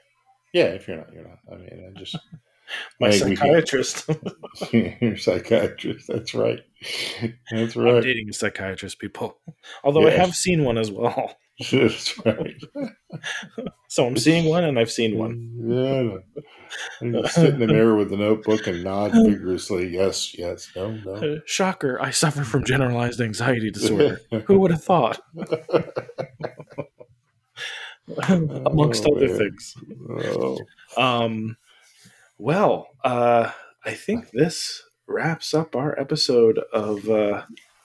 yeah, if you're not, you're not. I mean, I just (laughs) my I think we can- psychiatrist. (laughs) (laughs) you're a psychiatrist. That's right. That's I'm right. dating a psychiatrist, people. Although I have seen one as well. (laughs) That's right. (laughs) So I'm seeing one and I've seen one. Yeah. You sit in the mirror with a notebook and nod vigorously. Yes, yes, no, no. Uh, shocker, I suffer from generalized anxiety disorder. Who would have thought? (laughs) Amongst Oh, other man. things. Oh, Um, well, uh, I think this wraps up our episode of uh,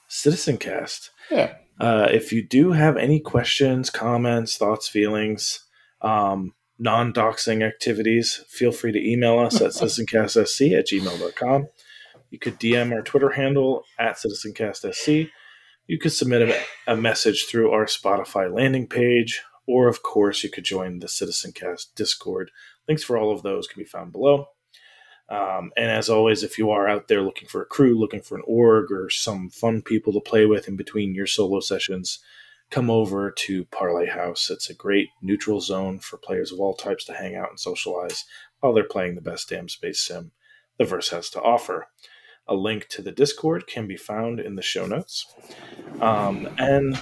Citizen Cast. yeah. Uh, if you do have any questions, comments, thoughts, feelings, um, non doxing activities, feel free to email us at (laughs) citizencastsc at gmail.com. You could DM our Twitter handle at citizencastsc. You could submit a, a message through our Spotify landing page, or of course, you could join the CitizenCast Discord. Links for all of those can be found below. Um, and as always, if you are out there looking for a crew, looking for an org, or some fun people to play with in between your solo sessions, come over to Parlee House. It's a great neutral zone for players of all types to hang out and socialize while they're playing the best damn space sim the verse has to offer. A link to the Discord can be found in the show notes. Um, and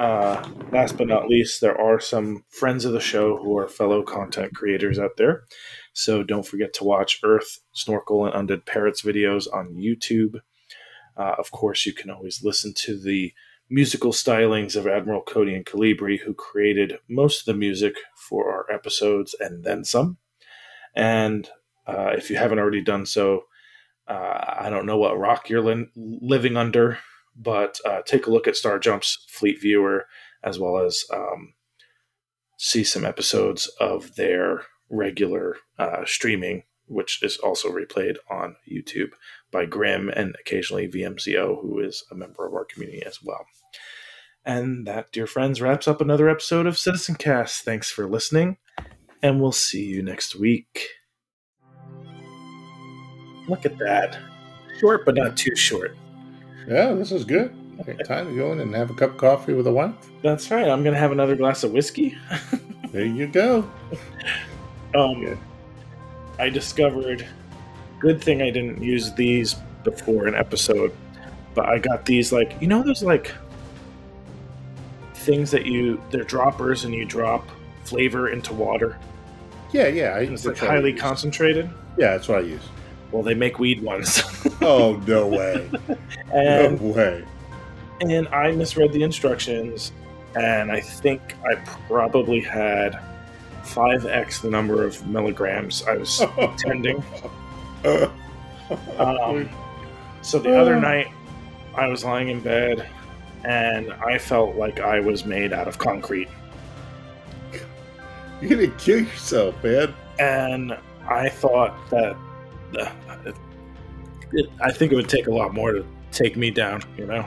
uh, last but not least, there are some friends of the show who are fellow content creators out there. So don't forget to watch Earth, Snorkel, and Undead Parrots videos on YouTube. Uh, of course, you can always listen to the musical stylings of Admiral Cody and Kalibri, who created most of the music for our episodes and then some. And uh, if you haven't already done so, uh, I don't know what rock you're li- living under, but uh, take a look at Star Jump's Fleet Viewer as well as um, see some episodes of their regular uh, streaming, which is also replayed on YouTube by Grim and occasionally VMCO, who is a member of our community as well. And that, dear friends, wraps up another episode of Citizen Cast. Thanks for listening, and we'll see you next week. Look at that. Short, but not too short. Yeah, this is good. Time to go in and have a cup of coffee with a wife. That's right. I'm going to have another glass of whiskey. There you go. (laughs) Um, Yeah. I discovered. Good thing I didn't use these before an episode, but I got these like you know those like things that you they're droppers and you drop flavor into water. Yeah, yeah. I, And it's like that's what I highly concentrated. Yeah, that's what I use. Well, they make weed ones, (laughs) Oh no way! (laughs) and no way! and I misread the instructions, and I think I probably had five x the number of milligrams I was (laughs) intending. Um, so the other night, I was lying in bed, and I felt like I was made out of concrete, You're gonna kill yourself, man. and I thought that. It, I think it would take a lot more to take me down. You know,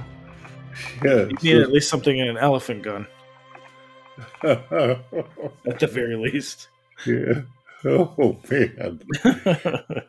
Yeah. you need at least something in an elephant gun, (laughs) at the very least. yeah. Oh man. (laughs) God.